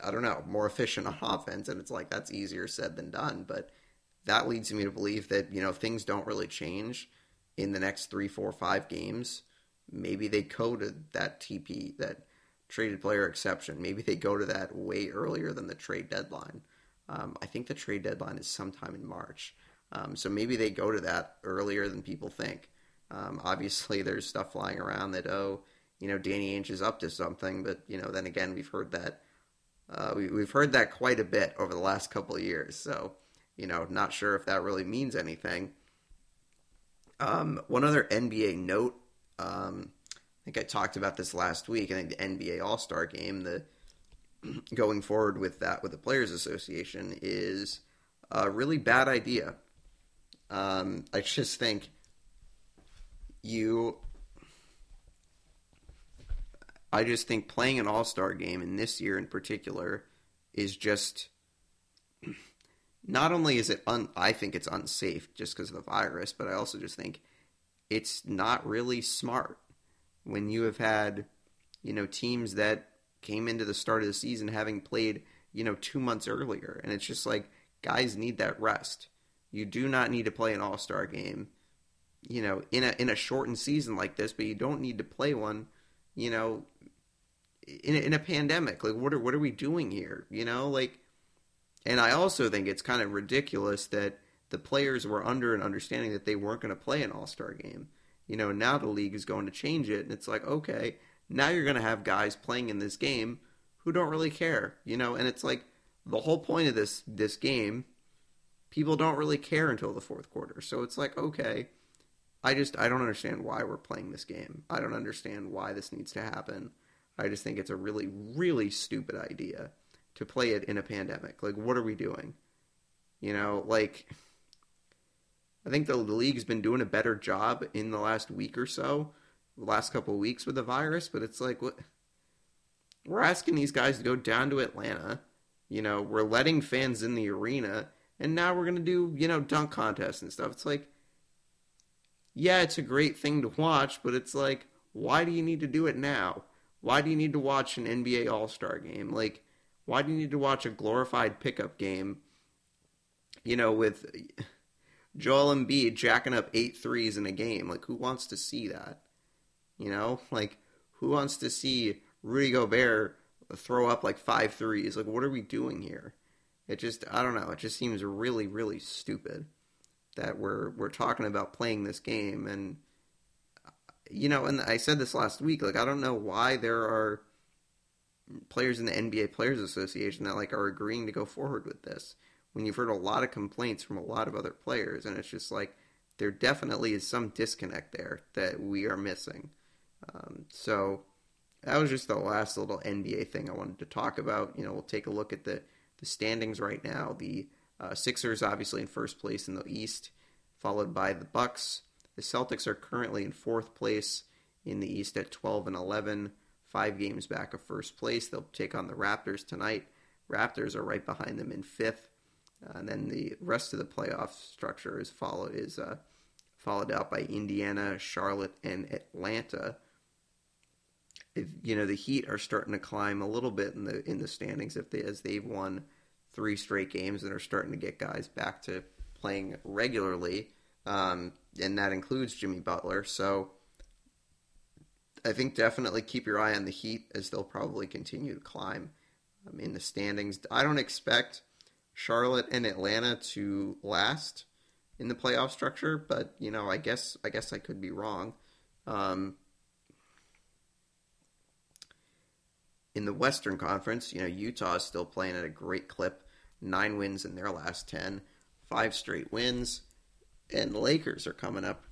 I don't know, more efficient on offense. And it's like that's easier said than done. But that leads me to believe that, you know, things don't really change in the next three, four, five games. Maybe they coded that TP, that traded player exception. Maybe they go to that way earlier than the trade deadline. Um, I think the trade deadline is sometime in March. Um, so maybe they go to that earlier than people think. Um, obviously, there's stuff flying around that oh, you know, Danny Ainge is up to something, but you know, then again, we've heard that uh, we, we've heard that quite a bit over the last couple of years. So you know, not sure if that really means anything. Um, one other NBA note. I think I talked about this last week. I think the NBA All Star Game, the going forward with that with the Players Association, is a really bad idea. Um, I just think you. I just think playing an All Star game in this year in particular is just. Not only is it un, I think it's unsafe just because of the virus, but I also just think it's not really smart when you have had, you know, teams that came into the start of the season having played, you know, two months earlier, and it's just like guys need that rest. You do not need to play an All Star game, you know, in a in a shortened season like this, but you don't need to play one, you know, in a, in a pandemic. Like, what are what are we doing here? You know, like, and I also think it's kind of ridiculous that the players were under an understanding that they weren't going to play an All Star game. You know, now the league is going to change it, and it's like, okay, now you're going to have guys playing in this game who don't really care. You know, and it's like the whole point of this this game people don't really care until the fourth quarter. So it's like, okay, I just I don't understand why we're playing this game. I don't understand why this needs to happen. I just think it's a really really stupid idea to play it in a pandemic. Like what are we doing? You know, like I think the, league's been doing a better job in the last week or so the last couple of weeks with the virus, but it's like what we're asking these guys to go down to Atlanta. You know, we're letting fans in the arena, and now we're gonna do you know dunk contests and stuff. It's like, yeah, it's a great thing to watch, but it's like, why do you need to do it now? Why do you need to watch an NBA All Star game? Like, why do you need to watch a glorified pickup game? You know, with Joel Embiid jacking up eight threes in a game. Like, who wants to see that? You know, like, who wants to see Rudy Gobert throw up like five threes? Like, what are we doing here? It just, I don't know. It just seems really, really stupid that we're we're talking about playing this game, and you know, and I said this last week. Like, I don't know why there are players in the NBA Players Association that like are agreeing to go forward with this when you've heard a lot of complaints from a lot of other players, and it's just like there definitely is some disconnect there that we are missing. Um, so that was just the last little NBA thing I wanted to talk about. You know, we'll take a look at the the standings right now. The uh, Sixers obviously in first place in the East, followed by the Bucks. The Celtics are currently in fourth place in the East at 12 and 11, five games back of first place. They'll take on the Raptors tonight. Raptors are right behind them in fifth, uh, and then the rest of the playoff structure is followed is uh, followed out by Indiana, Charlotte, and Atlanta. If, you know the Heat are starting to climb a little bit in the in the standings if they, as they've won three straight games and are starting to get guys back to playing regularly, um, and that includes Jimmy Butler. So I think definitely keep your eye on the Heat as they'll probably continue to climb um, in the standings. I don't expect Charlotte and Atlanta to last in the playoff structure, but you know, I guess I guess I could be wrong. Um, in the Western Conference, you know, Utah is still playing at a great clip. Nine wins in their last ten, five straight wins, and Lakers are coming up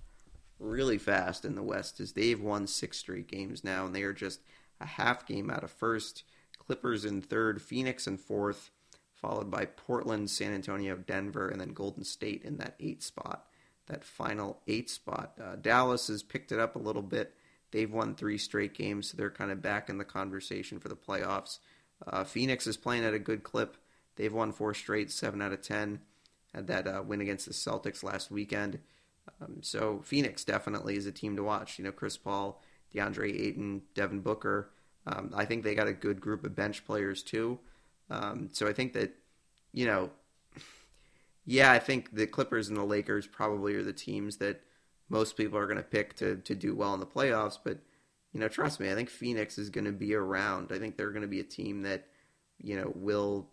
really fast in the West as they've won six straight games now, and they are just a half game out of first. Clippers in third, Phoenix in fourth, followed by Portland, San Antonio, Denver, and then Golden State in that eight spot, that final eight spot. Uh, Dallas has picked it up a little bit. They've won three straight games, so they're kind of back in the conversation for the playoffs. Uh, Phoenix is playing at a good clip. They've won four straight, seven out of ten. Had that uh, win against the Celtics last weekend. Um, so Phoenix definitely is a team to watch. You know, Chris Paul, DeAndre Ayton, Devin Booker. Um, I think they got a good group of bench players too. Um, so I think that, you know, yeah, I think the Clippers and the Lakers probably are the teams that most people are going to pick to to do well in the playoffs. But you know, trust me, I think Phoenix is going to be around. I think they're going to be a team that you know will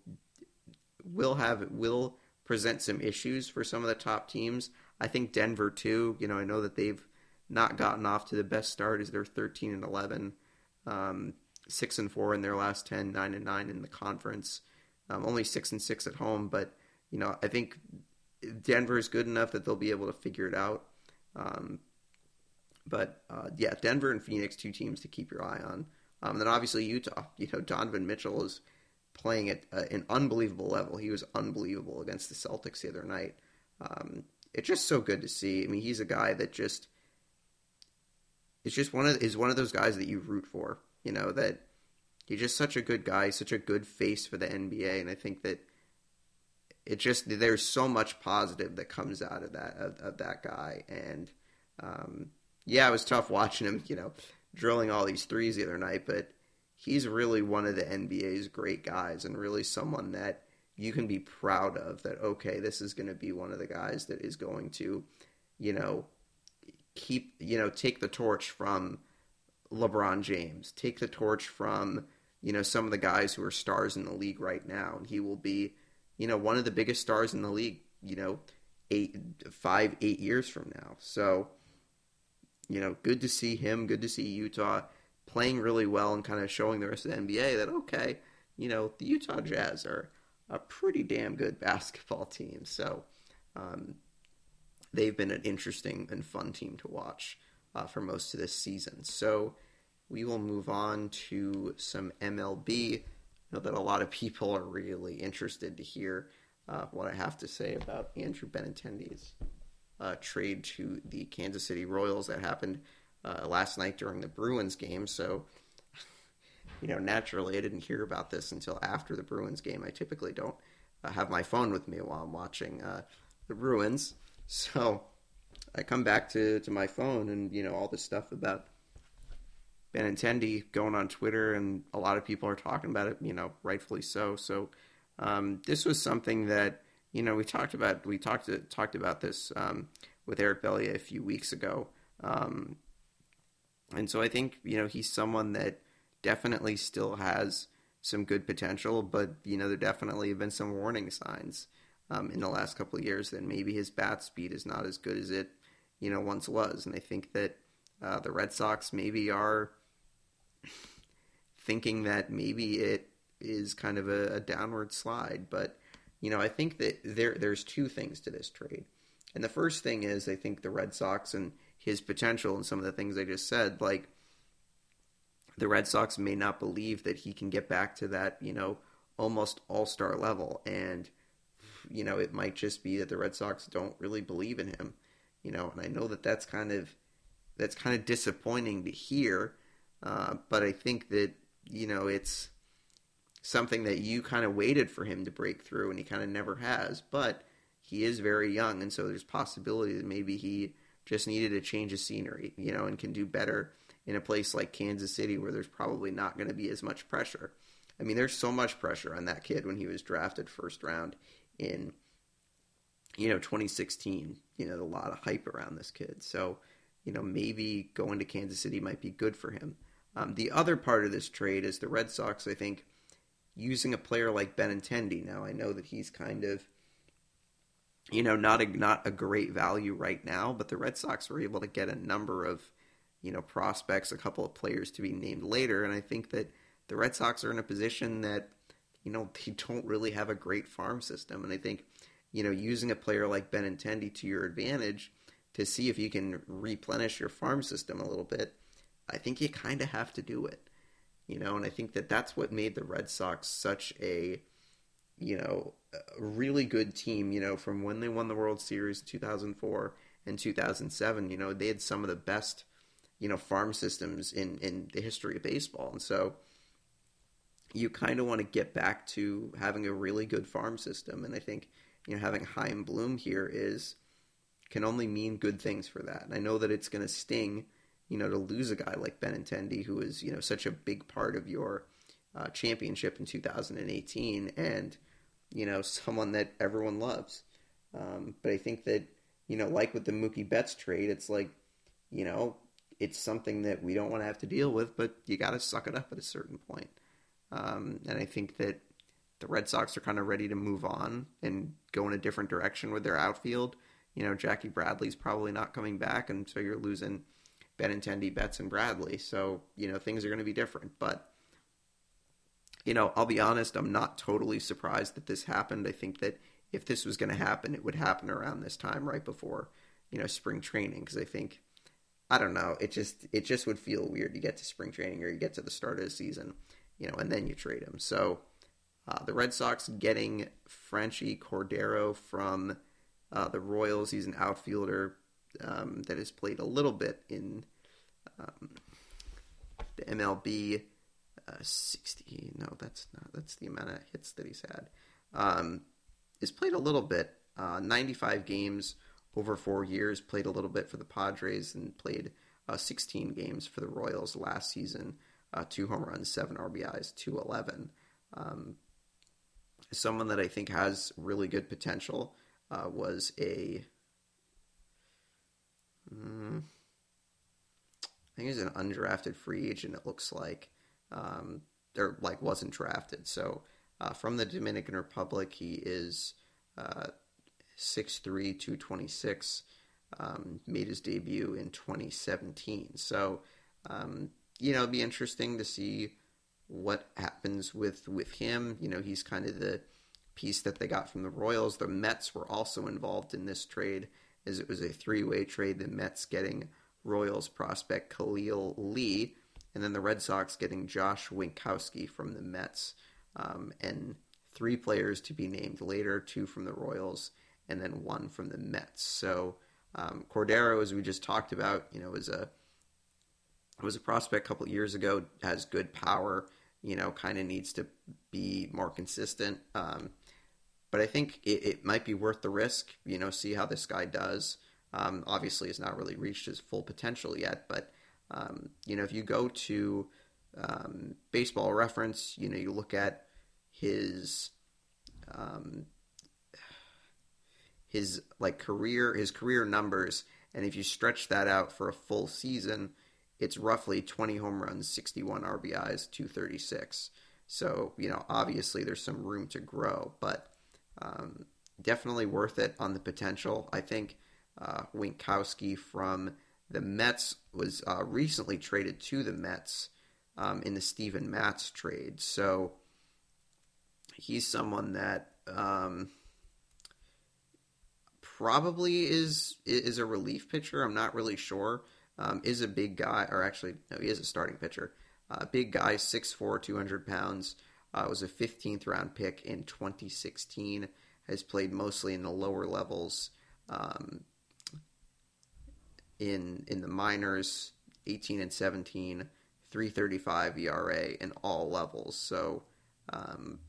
will have will present some issues for some of the top teams. I think Denver too. You know, I know that they've not gotten off to the best start as they're 13 and 11, um, six and four in their last 10, nine and nine in the conference. Um, only six and six at home, but you know, I think Denver is good enough that they'll be able to figure it out. Um, but uh, yeah, Denver and Phoenix, two teams to keep your eye on. Um, and then obviously Utah. You know, Donovan Mitchell is playing at uh, an unbelievable level. He was unbelievable against the Celtics the other night. Um, it's just so good to see. I mean, he's a guy that just it's just one of is one of those guys that you root for. You know that he's just such a good guy, such a good face for the NBA, and I think that it just there's so much positive that comes out of that of, of that guy. And um, yeah, it was tough watching him. You know, drilling all these threes the other night, but he's really one of the NBA's great guys, and really someone that you can be proud of that okay this is going to be one of the guys that is going to you know keep you know take the torch from LeBron James take the torch from you know some of the guys who are stars in the league right now and he will be you know one of the biggest stars in the league you know eight five eight years from now so you know good to see him good to see Utah playing really well and kind of showing the rest of the NBA that okay you know the Utah Jazz are a pretty damn good basketball team. So um, they've been an interesting and fun team to watch uh, for most of this season. So we will move on to some MLB. I know that a lot of people are really interested to hear uh, what I have to say about Andrew Benintendi's uh, trade to the Kansas City Royals that happened uh, last night during the Bruins game. So, you know, naturally, I didn't hear about this until after the Bruins game. I typically don't uh, have my phone with me while I'm watching uh, the Bruins. So, I come back to, to my phone and, you know, all this stuff about Benintendi going on Twitter, and a lot of people are talking about it, you know, rightfully so. So, um, this was something that, you know, we talked about, we talked, talked about this um, with Eric Bellier a few weeks ago. Um, and so I think, you know, he's someone that definitely still has some good potential, but, you know, there definitely have been some warning signs um, in the last couple of years that maybe his bat speed is not as good as it, you know, once was. And I think that uh, the Red Sox maybe are thinking that maybe it is kind of a, a downward slide. But, you know, I think that there there's two things to this trade. And the first thing is I think the Red Sox and his potential and some of the things I just said, like the Red Sox may not believe that he can get back to that, you know, almost all star level. And, you know, it might just be that the Red Sox don't really believe in him, you know, and I know that that's kind of, that's kind of disappointing to hear. Uh, but I think that, you know, it's something that you kind of waited for him to break through and he kind of never has. But he is very young. And so there's possibility that maybe he, just needed a change of scenery, you know, and can do better in a place like Kansas City where there's probably not going to be as much pressure. I mean, there's so much pressure on that kid when he was drafted first round in, you know, 2016. You know, a lot of hype around this kid. So, you know, maybe going to Kansas City might be good for him. Um, the other part of this trade is the Red Sox, I think, using a player like Benintendi. Now, I know that he's kind of you know, not a not a great value right now, but the Red Sox were able to get a number of, you know, prospects, a couple of players to be named later, and I think that the Red Sox are in a position that, you know, they don't really have a great farm system, and I think, you know, using a player like Benintendi to your advantage to see if you can replenish your farm system a little bit, I think you kind of have to do it, you know, and I think that that's what made the Red Sox such a you know, a really good team, you know, from when they won the World Series in 2004 and 2007, you know, they had some of the best, you know, farm systems in, in the history of baseball. And so you kind of want to get back to having a really good farm system. And I think, you know, having Chaim Bloom here is, can only mean good things for that. And I know that it's going to sting, you know, to lose a guy like Benintendi, who was, you know, such a big part of your uh, championship in 2018. And, you know, someone that everyone loves. Um, but I think that, you know, like with the Mookie Betts trade, it's like, you know, it's something that we don't want to have to deal with, but you got to suck it up at a certain point. Um, and I think that the Red Sox are kind of ready to move on and go in a different direction with their outfield. You know, Jackie Bradley's probably not coming back, and so you're losing Benintendi, Betts, and Bradley. So, you know, things are going to be different. But you know, I'll be honest, I'm not totally surprised that this happened. I think that if this was going to happen, it would happen around this time, right before, you know, spring training. Because I think, I don't know, it just it just would feel weird to get to spring training or you get to the start of the season, you know, and then you trade him. So uh, the Red Sox getting Franchy Cordero from uh, the Royals. He's an outfielder um, that has played a little bit in um, the MLB uh, 60. No, that's not. That's the amount of hits that he's had. Um, he's played a little bit. Uh, 95 games over four years. Played a little bit for the Padres and played uh, 16 games for the Royals last season. Uh, two home runs, seven RBIs, 211. Um, someone that I think has really good potential uh, was a. Um, I think he's an undrafted free agent. It looks like um, or like wasn't drafted. So uh, from the Dominican Republic, he is uh, 6'3", 226. Um, made his debut in 2017. So um, you know, it'd be interesting to see what happens with with him. You know, he's kind of the piece that they got from the Royals. The Mets were also involved in this trade, as it was a three way trade. The Mets getting Royals prospect Khalil Lee and then the Red Sox getting Josh Winckowski from the Mets, um, and three players to be named later, two from the Royals, and then one from the Mets. So um, Cordero, as we just talked about, you know, is a was a prospect a couple years ago, has good power, you know, kind of needs to be more consistent. Um, but I think it, it, might be worth the risk, you know, see how this guy does. Um, obviously, he's not really reached his full potential yet, but um, you know, if you go to um, Baseball Reference, you know, you look at his um, his like career his career numbers, and if you stretch that out for a full season, it's roughly 20 home runs, 61 RBIs, 236. So you know, obviously, there's some room to grow, but um, definitely worth it on the potential. I think uh, Winckowski from the Mets was uh, recently traded to the Mets um, in the Steven Matz trade. So he's someone that um, probably is is a relief pitcher. I'm not really sure. Um, is a big guy, or actually, no, he is a starting pitcher. Uh, big guy, 6'4", 200 pounds. Uh, was a 15th round pick in 2016. Has played mostly in the lower levels. Um, in in the minors, 18 and 17, 335 ERA in all levels. So, um,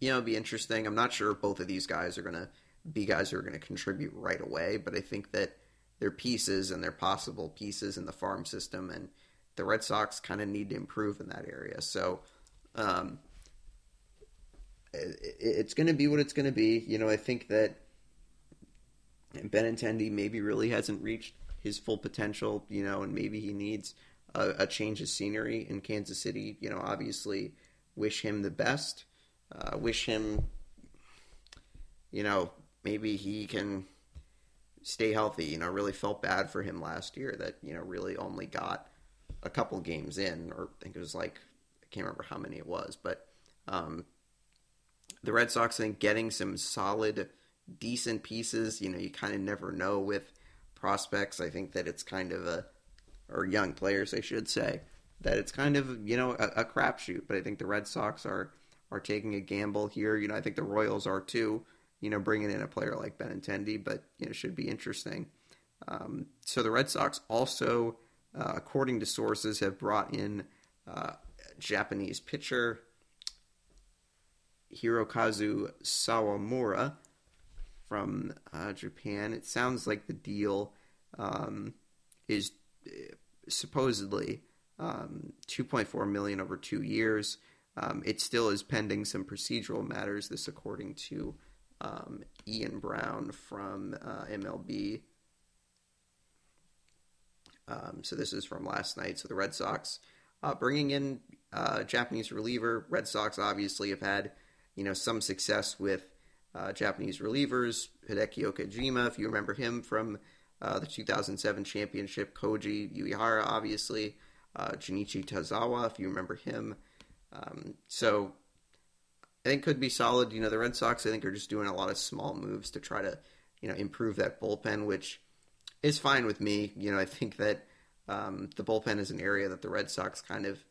you know, it'd be interesting. I'm not sure if both of these guys are going to be guys who are going to contribute right away, but I think that they're pieces and they're possible pieces in the farm system, and the Red Sox kind of need to improve in that area. So, um, it, it's going to be what it's going to be. You know, I think that Benintendi maybe really hasn't reached his full potential, you know, and maybe he needs a, a change of scenery in Kansas City. You know, obviously, wish him the best. Uh, wish him, you know, maybe he can stay healthy. You know, really felt bad for him last year that you know really only got a couple games in, or I think it was like can't remember how many it was, but um, the Red Sox I think getting some solid decent pieces. You know, you kind of never know with prospects. I think that it's kind of a, or young players, I should say, that it's kind of you know a, a crapshoot. But I think the Red Sox are are taking a gamble here. You know, I think the Royals are too. You know, bringing in a player like Benintendi, but you know, should be interesting. Um, so the Red Sox also, uh, according to sources, have brought in uh, Japanese pitcher Hirokazu Sawamura, from uh, Japan. It sounds like the deal um, is uh, supposedly um, 2.4 million over two years. Um, it still is pending some procedural matters. This, according to um, Ian Browne from uh, MLB. Um, so this is from last night. So the Red Sox uh, bringing in uh, Japanese reliever. Red Sox obviously have had you know some success with uh, Japanese relievers, Hideki Okajima, if you remember him from uh, the 2007 championship, Koji Uehara, obviously, uh, Junichi Tazawa, if you remember him. Um, so I think could be solid. You know, the Red Sox, I think, are just doing a lot of small moves to try to, you know, improve that bullpen, which is fine with me. You know, I think that um, the bullpen is an area that the Red Sox kind of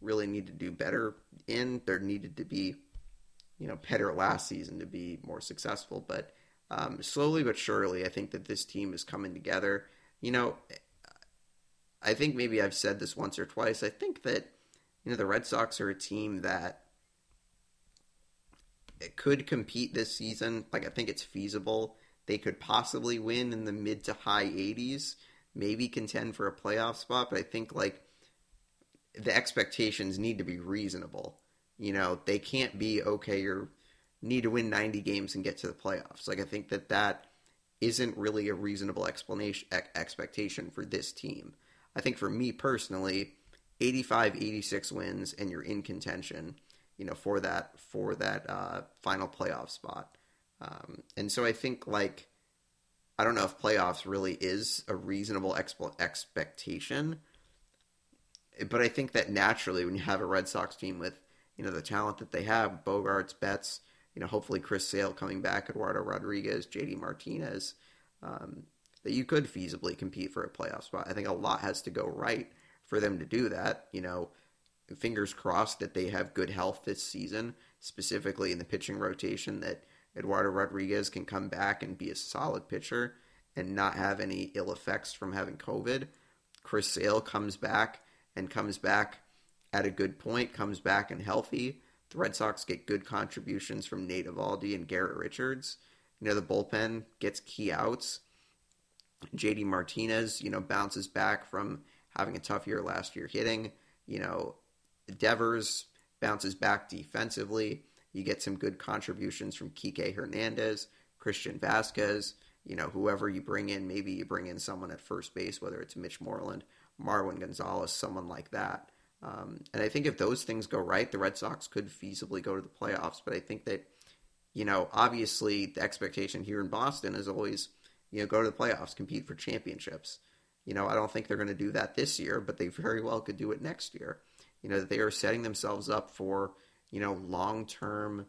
really need to do better in. There needed to be you know better last season to be more successful. But um, slowly but surely, I think that this team is coming together. You know, I think maybe I've said this once or twice. I think that you know the Red Sox are a team that could compete this season. Like I think it's feasible. They could possibly win in the mid to high 80s, maybe contend for a playoff spot. But I think like the expectations need to be reasonable. You know, they can't be okay. You need to win 90 games and get to the playoffs. Like I think that that isn't really a reasonable explanation expectation for this team. I think for me personally, 85, 86 wins and you're in contention, you know, for that for that uh, final playoff spot. Um, and so I think like I don't know if playoffs really is a reasonable exp- expectation, but I think that naturally when you have a Red Sox team with you know the talent that they have, Bogaerts, Betts, you know hopefully Chris Sale coming back, Eduardo Rodriguez, JD Martinez, um, that you could feasibly compete for a playoff spot. I think a lot has to go right for them to do that. You know, fingers crossed that they have good health this season, specifically in the pitching rotation, that Eduardo Rodriguez can come back and be a solid pitcher and not have any ill effects from having COVID. Chris Sale comes back and comes back at a good point, comes back and healthy, the Red Sox get good contributions from Nate Eovaldi and Garrett Richards. You know, the bullpen gets key outs. JD Martinez, you know, bounces back from having a tough year last year hitting. You know, Devers bounces back defensively. You get some good contributions from Kike Hernandez, Christian Vasquez, you know, whoever you bring in, maybe you bring in someone at first base, whether it's Mitch Moreland, Marwin Gonzalez, someone like that. Um, and I think if those things go right, the Red Sox could feasibly go to the playoffs. But I think that, you know, obviously the expectation here in Boston is always, you know, go to the playoffs, compete for championships. You know, I don't think they're going to do that this year, but they very well could do it next year. You know, they are setting themselves up for, you know, long term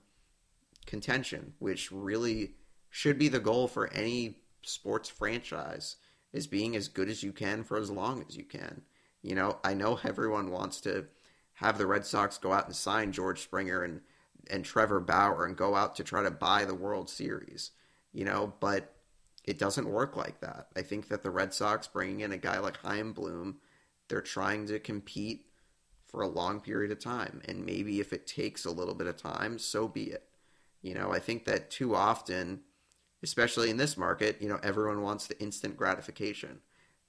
contention, which really should be the goal for any sports franchise is being as good as you can for as long as you can. You know, I know everyone wants to have the Red Sox go out and sign George Springer and and Trevor Bauer and go out to try to buy the World Series. You know, but it doesn't work like that. I think that the Red Sox bringing in a guy like Chaim Bloom, they're trying to compete for a long period of time. And maybe if it takes a little bit of time, so be it. You know, I think that too often, especially in this market, you know, everyone wants the instant gratification.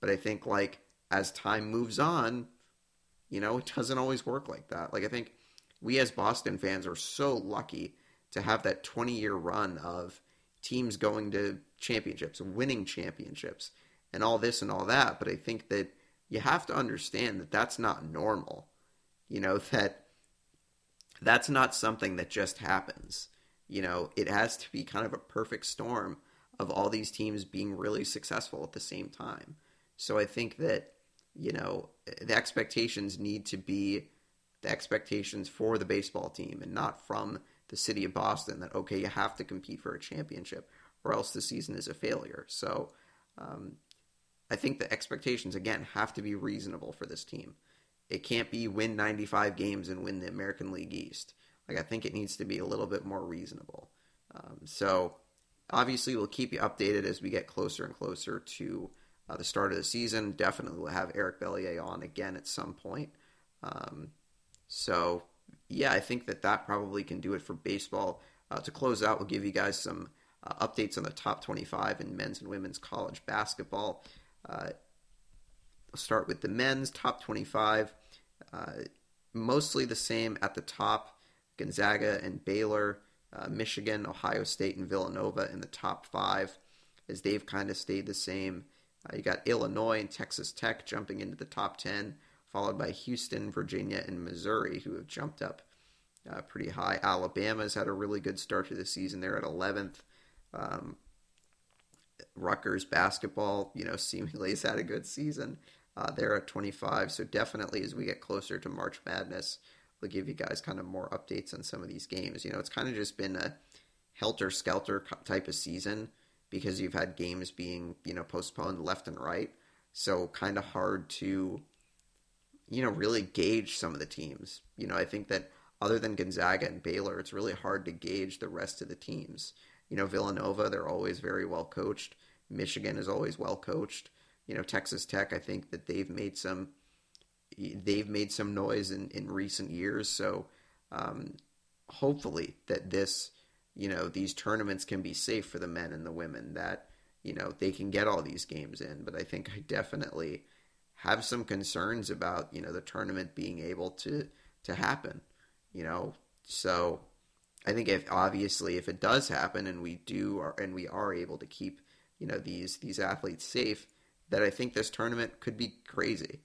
But I think like as time moves on, you know, it doesn't always work like that. Like I think we as Boston fans are so lucky to have that 20 year run of teams going to championships, winning championships, and all this and all that. But I think that you have to understand that that's not normal. You know, that that's not something that just happens. You know, it has to be kind of a perfect storm of all these teams being really successful at the same time. So I think that you know, the expectations need to be the expectations for the baseball team and not from the city of Boston that, okay, you have to compete for a championship or else the season is a failure. So um, I think the expectations, again, have to be reasonable for this team. It can't be win 95 games and win the American League East. Like, I think it needs to be a little bit more reasonable. Um, so obviously, we'll keep you updated as we get closer and closer to uh, the start of the season. Definitely we'll have Eric Bellier on again at some point. Um, so, yeah, I think that that probably can do it for baseball. Uh, to close out, we'll give you guys some uh, updates on the top 25 in men's and women's college basketball. Uh, we'll start with the men's top 25. Uh, mostly the same at the top Gonzaga and Baylor, uh, Michigan, Ohio State, and Villanova in the top five, as they've kind of stayed the same. Uh, you got Illinois and Texas Tech jumping into the top 10, followed by Houston, Virginia, and Missouri, who have jumped up uh, pretty high. Alabama's had a really good start to the season. They're at 11th. Um, Rutgers basketball, you know, seemingly has had a good season. Uh, they're at 25. So definitely as we get closer to March Madness, we'll give you guys kind of more updates on some of these games. You know, it's kind of just been a helter skelter type of season because you've had games being you know postponed left and right. So kind of hard to you know really gauge some of the teams. You know i think that other than gonzaga and baylor it's really hard to gauge the rest of the teams. You know villanova they're always very well coached. Michigan is always well coached. You know texas tech i think that they've made some they've made some noise in, in recent years. So um, hopefully that this you know these tournaments can be safe for the men and the women that you know they can get all these games in. But i think i definitely have some concerns about you know the tournament being able to to happen you know? So i think if obviously if it does happen and we do are, and we are able to keep you know these these athletes safe that i think this tournament could be crazy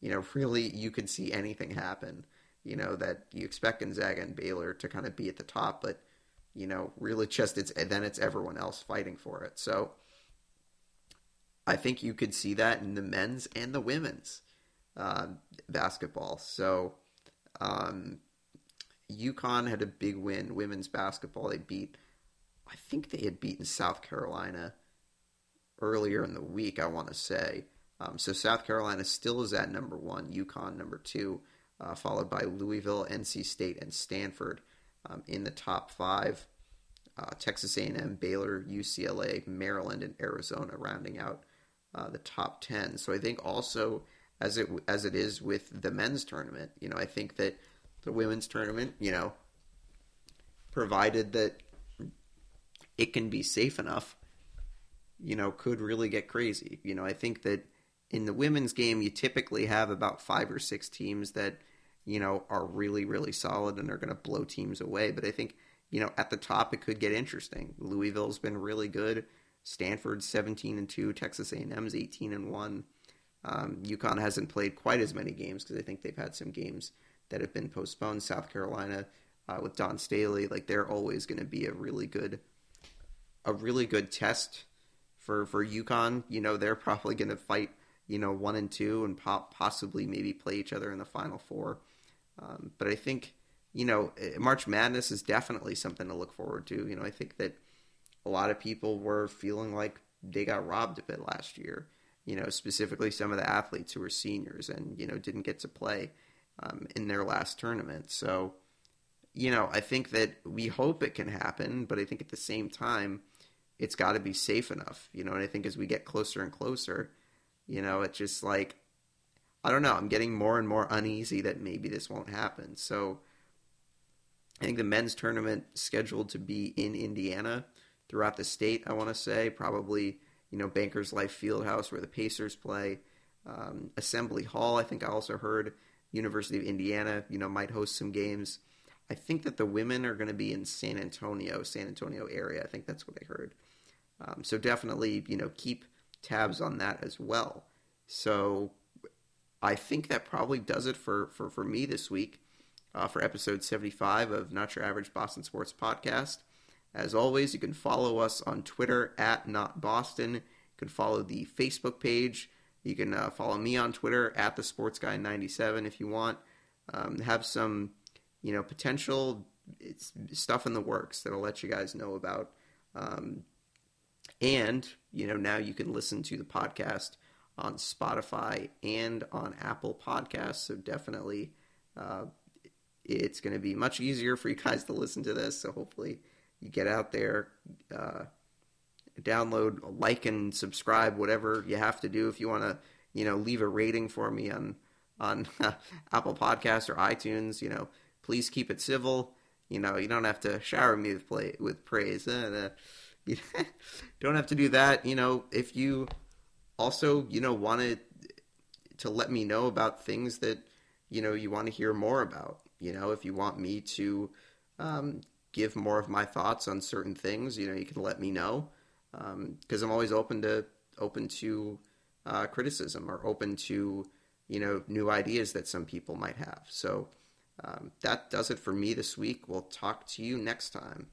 you know really you could see anything happen you know that you expect gonzaga and baylor to kind of be at the top but you know, really just it's then it's everyone else fighting for it. So I think you could see that in the men's and the women's uh, basketball. So um, UConn had a big win women's basketball. They beat, I think they had beaten South Carolina earlier in the week. I want to say. Um, so South Carolina still is at number one, UConn number two, uh, followed by Louisville, NC State, and Stanford um, in the top five. Uh, Texas A&M, Baylor, UCLA, Maryland, and Arizona rounding out uh, the top ten. So I think also as it as it is with the men's tournament. You know, I think that the women's tournament, you know, provided that it can be safe enough, you know, could really get crazy. You know, I think that in the women's game, you typically have about five or six teams that, you know, are really, really solid and are going to blow teams away. But I think, you know, at the top, it could get interesting. Louisville's been really good. Stanford's 17 and 2. Texas A&M's 18 and 1. Um, UConn hasn't played quite as many games because I think they've had some games that have been postponed. South Carolina uh, with Dawn Staley, like they're always going to be a really good, a really good test for for UConn. You know, they're probably going to fight, you know, one and two, and pop, possibly maybe play each other in the final four. Um, but I think, you know, eh, March Madness is definitely something to look forward to. You know, I think that a lot of people were feeling like they got robbed a bit last year. You know, specifically some of the athletes who were seniors and you know didn't get to play um, in their last tournament. So, you know, I think that we hope it can happen, but I think at the same time, it's got to be safe enough. You know, and I think as we get closer and closer, you know, it's just like I don't know. I'm getting more and more uneasy that maybe this won't happen. So, I think the men's tournament scheduled to be in Indiana throughout the state. I want to say probably you know Bankers Life Fieldhouse where the Pacers play, um, Assembly Hall. I think I also heard University of Indiana. You know might host some games. I think that the women are going to be in San Antonio, San Antonio area. I think that's what I heard. Um, so definitely you know keep tabs on that as well. So I think that probably does it for for for me this week. Uh, for episode 75 of Not Your Average Boston Sports Podcast. As always, you can follow us on Twitter at Not Boston. You can follow the Facebook page. You can uh, follow me on Twitter at the Sports Guy 97 if you want. Um, have some, you know, potential stuff in the works that I'll let you guys know about. Um, and you know, now you can listen to the podcast on Spotify and on Apple Podcasts. So definitely, uh, it's going to be much easier for you guys to listen to this. So hopefully you get out there, uh, download, like, and subscribe, whatever you have to do. If you want to, you know, leave a rating for me on on Apple Podcasts or iTunes, you know, please keep it civil. You know, you don't have to shower me with play with praise. Uh, you don't have to do that. You know, if you also, you know, wanted to let me know about things that you know you want to hear more about. You know, if you want me to um, give more of my thoughts on certain things, you know, you can let me know because um, I'm always open to open to uh, criticism or open to you know new ideas that some people might have. So um, that does it for me this week. We'll talk to you next time.